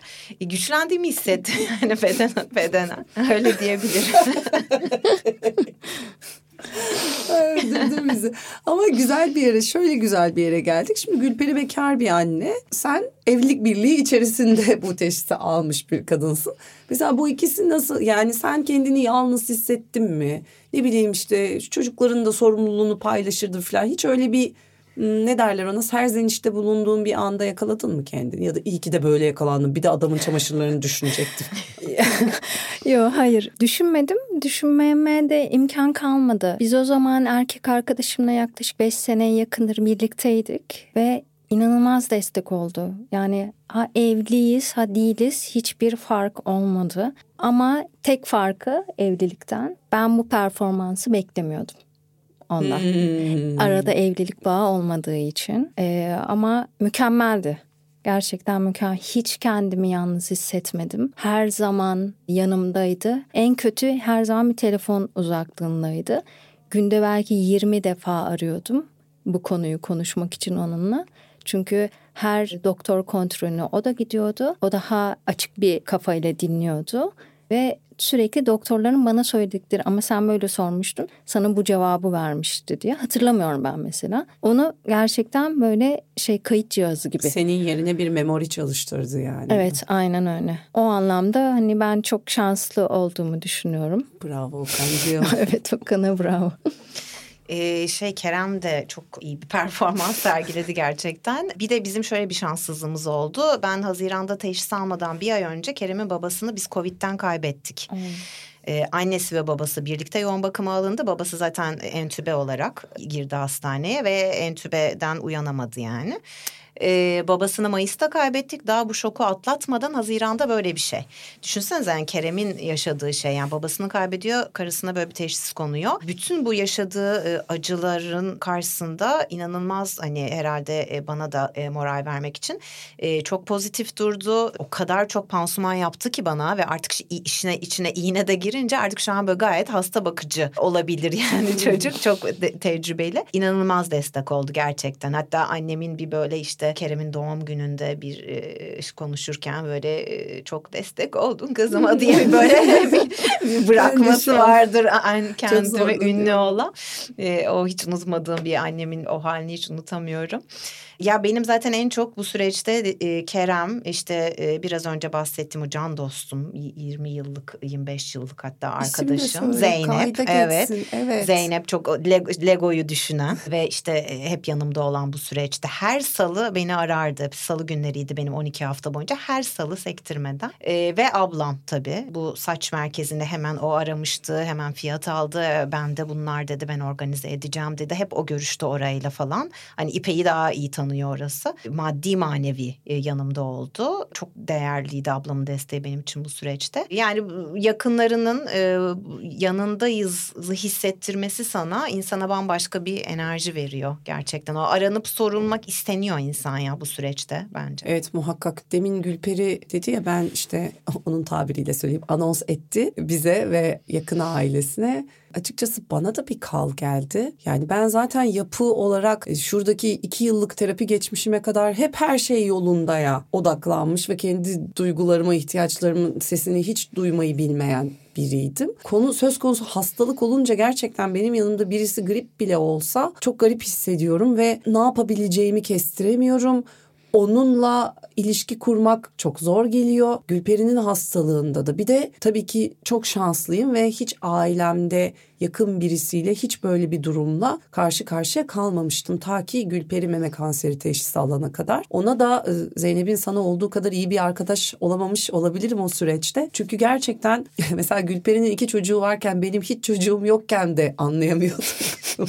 E, güçlendiğimi hissettim yani beden bedenen. Öyle diyebilirim. Öldürdü bizi. Ama güzel bir yere, şöyle güzel bir yere geldik. Şimdi Gülperi bekar bir anne. Sen evlilik birliği içerisinde bu teşhisi almış bir kadınsın. Mesela bu ikisi nasıl yani sen kendini yalnız hissettin mi? Ne bileyim işte çocukların da sorumluluğunu paylaşırdı falan. Hiç öyle bir ne derler ona serzenişte bulunduğun bir anda yakaladın mı kendini ya da iyi ki de böyle yakalandın bir de adamın çamaşırlarını düşünecektim. Yok hayır düşünmedim düşünmeme de imkan kalmadı. Biz o zaman erkek arkadaşımla yaklaşık beş seneye yakındır birlikteydik ve inanılmaz destek oldu. Yani ha evliyiz ha değiliz hiçbir fark olmadı. Ama tek farkı evlilikten ben bu performansı beklemiyordum ondan. Hmm. Arada evlilik bağı olmadığı için. Ee, ama mükemmeldi. Gerçekten mükemmel. Hiç kendimi yalnız hissetmedim. Her zaman yanımdaydı. En kötü her zaman bir telefon uzaklığındaydı. Günde belki 20 defa arıyordum bu konuyu konuşmak için onunla. Çünkü her doktor kontrolüne o da gidiyordu. O daha açık bir kafayla dinliyordu ve sürekli doktorların bana söyledikleri ama sen böyle sormuştun sana bu cevabı vermişti diye hatırlamıyorum ben mesela. Onu gerçekten böyle şey kayıt cihazı gibi. Senin yerine bir memori çalıştırdı yani. Evet aynen öyle. O anlamda hani ben çok şanslı olduğumu düşünüyorum. Bravo Okan'cığım. evet Okan'a bravo. Ee, şey Kerem de çok iyi bir performans sergiledi gerçekten. Bir de bizim şöyle bir şanssızlığımız oldu. Ben Haziran'da teşhis almadan bir ay önce Kerem'in babasını biz Covid'den kaybettik. Hmm. Ee, annesi ve babası birlikte yoğun bakıma alındı. Babası zaten entübe olarak girdi hastaneye ve entübeden uyanamadı yani. Ee, babasını Mayıs'ta kaybettik. Daha bu şoku atlatmadan Haziran'da böyle bir şey. Düşünsenize yani Kerem'in yaşadığı şey. Yani babasını kaybediyor, karısına böyle bir teşhis konuyor. Bütün bu yaşadığı e, acıların karşısında inanılmaz hani herhalde e, bana da e, moral vermek için e, çok pozitif durdu. O kadar çok pansuman yaptı ki bana ve artık işine içine iğne de girince artık şu an böyle gayet hasta bakıcı olabilir yani çocuk çok de, tecrübeli. İnanılmaz destek oldu gerçekten. Hatta annemin bir böyle işte işte Kerem'in doğum gününde bir e, konuşurken böyle e, çok destek oldun kızıma diye böyle bir, bir bırakması vardır. Kendime ünlü olan. E, o hiç unutmadığım bir annemin o halini hiç unutamıyorum. Ya benim zaten en çok bu süreçte e, Kerem işte e, biraz önce bahsettiğim o can dostum 20 yıllık 25 yıllık hatta arkadaşım Zeynep evet. evet Zeynep çok Lego'yu düşünen ve işte hep yanımda olan bu süreçte her salı beni arardı. Salı günleriydi benim 12 hafta boyunca her salı sektirmeden e, ve ablam tabii bu saç merkezinde hemen o aramıştı hemen fiyat aldı ben de bunlar dedi ben organize edeceğim dedi hep o görüşte orayla falan hani İpek'i daha iyi tanıyor tanıyor orası. Maddi manevi e, yanımda oldu. Çok değerliydi ablamın desteği benim için bu süreçte. Yani yakınlarının e, yanındayız hissettirmesi sana insana bambaşka bir enerji veriyor gerçekten. O aranıp sorulmak isteniyor insan ya bu süreçte bence. Evet muhakkak. Demin Gülperi dedi ya ben işte onun tabiriyle söyleyeyim anons etti bize ve yakın ailesine açıkçası bana da bir kal geldi. Yani ben zaten yapı olarak e, şuradaki iki yıllık terapi geçmişime kadar hep her şey yolunda ya odaklanmış ve kendi duygularıma, ihtiyaçlarımın sesini hiç duymayı bilmeyen biriydim. Konu söz konusu hastalık olunca gerçekten benim yanımda birisi grip bile olsa çok garip hissediyorum ve ne yapabileceğimi kestiremiyorum onunla ilişki kurmak çok zor geliyor. Gülperi'nin hastalığında da bir de tabii ki çok şanslıyım ve hiç ailemde yakın birisiyle hiç böyle bir durumla karşı karşıya kalmamıştım. Ta ki Gülperi meme kanseri teşhisi alana kadar. Ona da e, Zeynep'in sana olduğu kadar iyi bir arkadaş olamamış olabilirim o süreçte. Çünkü gerçekten mesela Gülperi'nin iki çocuğu varken benim hiç çocuğum yokken de anlayamıyordum.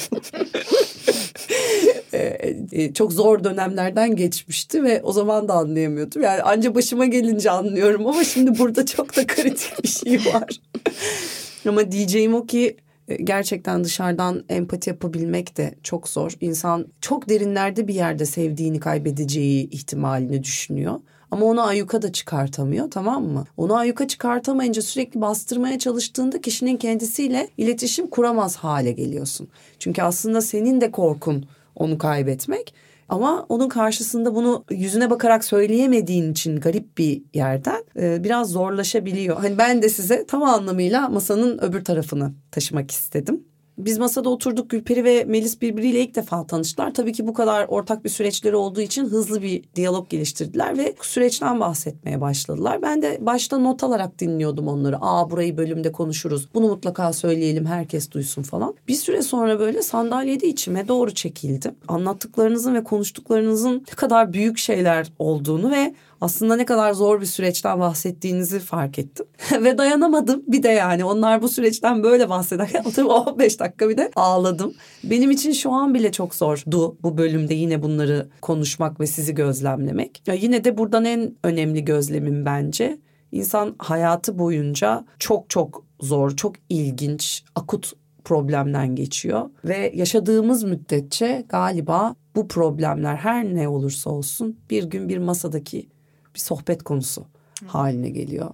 E, e, çok zor dönemlerden geçmişti ve o zaman da anlayamıyordum. Yani anca başıma gelince anlıyorum ama şimdi burada çok da kritik bir şey var. ama diyeceğim o ki e, gerçekten dışarıdan empati yapabilmek de çok zor. İnsan çok derinlerde bir yerde sevdiğini kaybedeceği ihtimalini düşünüyor. Ama onu ayyuka da çıkartamıyor tamam mı? Onu ayyuka çıkartamayınca sürekli bastırmaya çalıştığında kişinin kendisiyle iletişim kuramaz hale geliyorsun. Çünkü aslında senin de korkun onu kaybetmek. Ama onun karşısında bunu yüzüne bakarak söyleyemediğin için garip bir yerden e, biraz zorlaşabiliyor. Hani ben de size tam anlamıyla masanın öbür tarafını taşımak istedim. Biz masada oturduk Gülperi ve Melis birbiriyle ilk defa tanıştılar. Tabii ki bu kadar ortak bir süreçleri olduğu için hızlı bir diyalog geliştirdiler ve süreçten bahsetmeye başladılar. Ben de başta not alarak dinliyordum onları. Aa burayı bölümde konuşuruz. Bunu mutlaka söyleyelim herkes duysun falan. Bir süre sonra böyle sandalyede içime doğru çekildim. Anlattıklarınızın ve konuştuklarınızın ne kadar büyük şeyler olduğunu ve aslında ne kadar zor bir süreçten bahsettiğinizi fark ettim. Ve dayanamadım bir de yani onlar bu süreçten böyle bahsederken oturup 15 dakika bir de ağladım. Benim için şu an bile çok zordu bu bölümde yine bunları konuşmak ve sizi gözlemlemek. Ya yine de buradan en önemli gözlemim bence insan hayatı boyunca çok çok zor, çok ilginç, akut problemden geçiyor ve yaşadığımız müddetçe galiba bu problemler her ne olursa olsun bir gün bir masadaki bir sohbet konusu haline geliyor.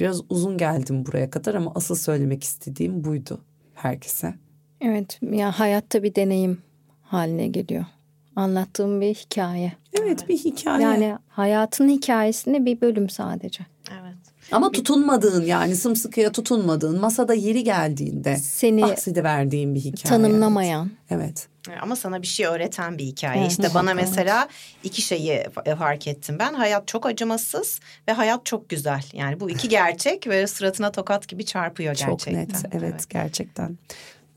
Biraz uzun geldim buraya kadar ama asıl söylemek istediğim buydu herkese. Evet ya hayatta bir deneyim haline geliyor. Anlattığım bir hikaye. Evet bir hikaye. Yani hayatın hikayesinde bir bölüm sadece. Ama tutunmadığın yani sımsıkıya tutunmadığın masada yeri geldiğinde seni bahsediverdiğin bir hikaye. Tanımlamayan. Evet. Ama sana bir şey öğreten bir hikaye. Evet, işte bana mesela iki şeyi fark ettim ben. Hayat çok acımasız ve hayat çok güzel. Yani bu iki gerçek ve suratına tokat gibi çarpıyor gerçekten. Çok net evet, evet. gerçekten.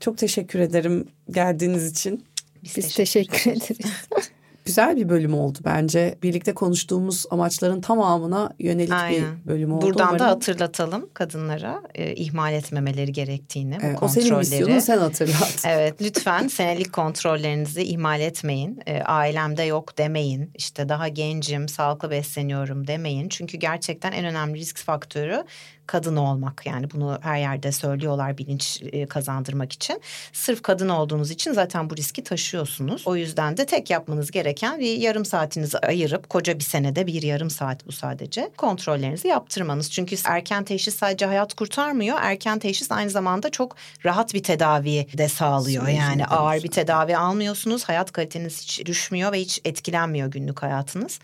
Çok teşekkür ederim geldiğiniz için. Biz, Biz teşekkür, teşekkür ederiz. güzel bir bölüm oldu bence. Birlikte konuştuğumuz amaçların tamamına yönelik Aynen. bir bölüm oldu. Buradan Umarım... da hatırlatalım kadınlara e, ihmal etmemeleri gerektiğini. Evet, bu o senin misyonun sen hatırlat. evet lütfen senelik kontrollerinizi ihmal etmeyin. E, ailemde yok demeyin. İşte daha gencim, sağlıklı besleniyorum demeyin. Çünkü gerçekten en önemli risk faktörü kadın olmak yani bunu her yerde söylüyorlar bilinç e, kazandırmak için. Sırf kadın olduğunuz için zaten bu riski taşıyorsunuz. O yüzden de tek yapmanız gereken bir yarım saatinizi ayırıp koca bir senede bir yarım saat bu sadece kontrollerinizi yaptırmanız. Çünkü erken teşhis sadece hayat kurtarmıyor. Erken teşhis aynı zamanda çok rahat bir tedavi de sağlıyor. Yani ağır bir tedavi almıyorsunuz. Hayat kaliteniz hiç düşmüyor ve hiç etkilenmiyor günlük hayatınız.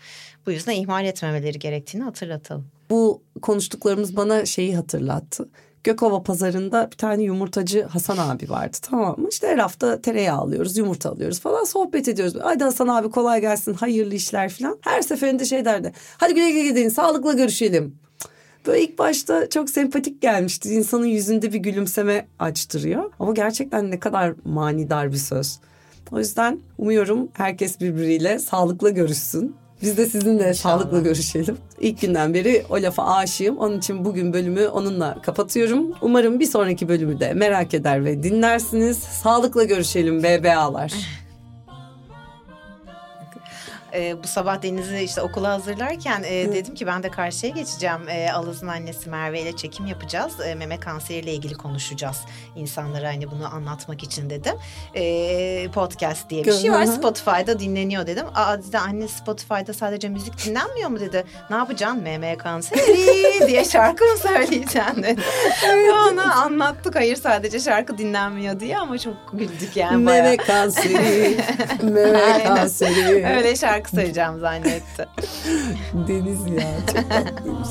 Bu yüzden ihmal etmemeleri gerektiğini hatırlatalım. Bu konuştuklarımız bana şeyi hatırlattı. Gökova pazarında bir tane yumurtacı Hasan abi vardı tamam mı? İşte her hafta tereyağı alıyoruz, yumurta alıyoruz falan sohbet ediyoruz. Haydi Hasan abi kolay gelsin, hayırlı işler falan. Her seferinde şey derdi. Hadi güle güle gidin, sağlıkla görüşelim. Böyle ilk başta çok sempatik gelmişti. İnsanın yüzünde bir gülümseme açtırıyor. Ama gerçekten ne kadar manidar bir söz. O yüzden umuyorum herkes birbiriyle sağlıklı görüşsün. Biz de sizinle İnşallah. sağlıkla görüşelim. İlk günden beri o lafa aşığım. Onun için bugün bölümü onunla kapatıyorum. Umarım bir sonraki bölümü de merak eder ve dinlersiniz. Sağlıkla görüşelim BBA'lar. E, bu sabah Deniz'i işte okula hazırlarken e, dedim ki ben de karşıya geçeceğim. E, Alaz'ın annesi Merve ile çekim yapacağız. E, meme kanseriyle ilgili konuşacağız. İnsanlara hani bunu anlatmak için dedim. E, podcast diye bir şey var. Spotify'da dinleniyor dedim. Aa dedi anne Spotify'da sadece müzik dinlenmiyor mu dedi. Ne yapacaksın meme kanseri diye şarkı mı söyleyeceksin dedi. Ona anlattık. Hayır sadece şarkı dinlenmiyor diye ama çok güldük yani. Meme kanseri. meme kanseri. Öyle şarkı şarkı söyleyeceğim zannetti. Deniz ya çok tatlıymış.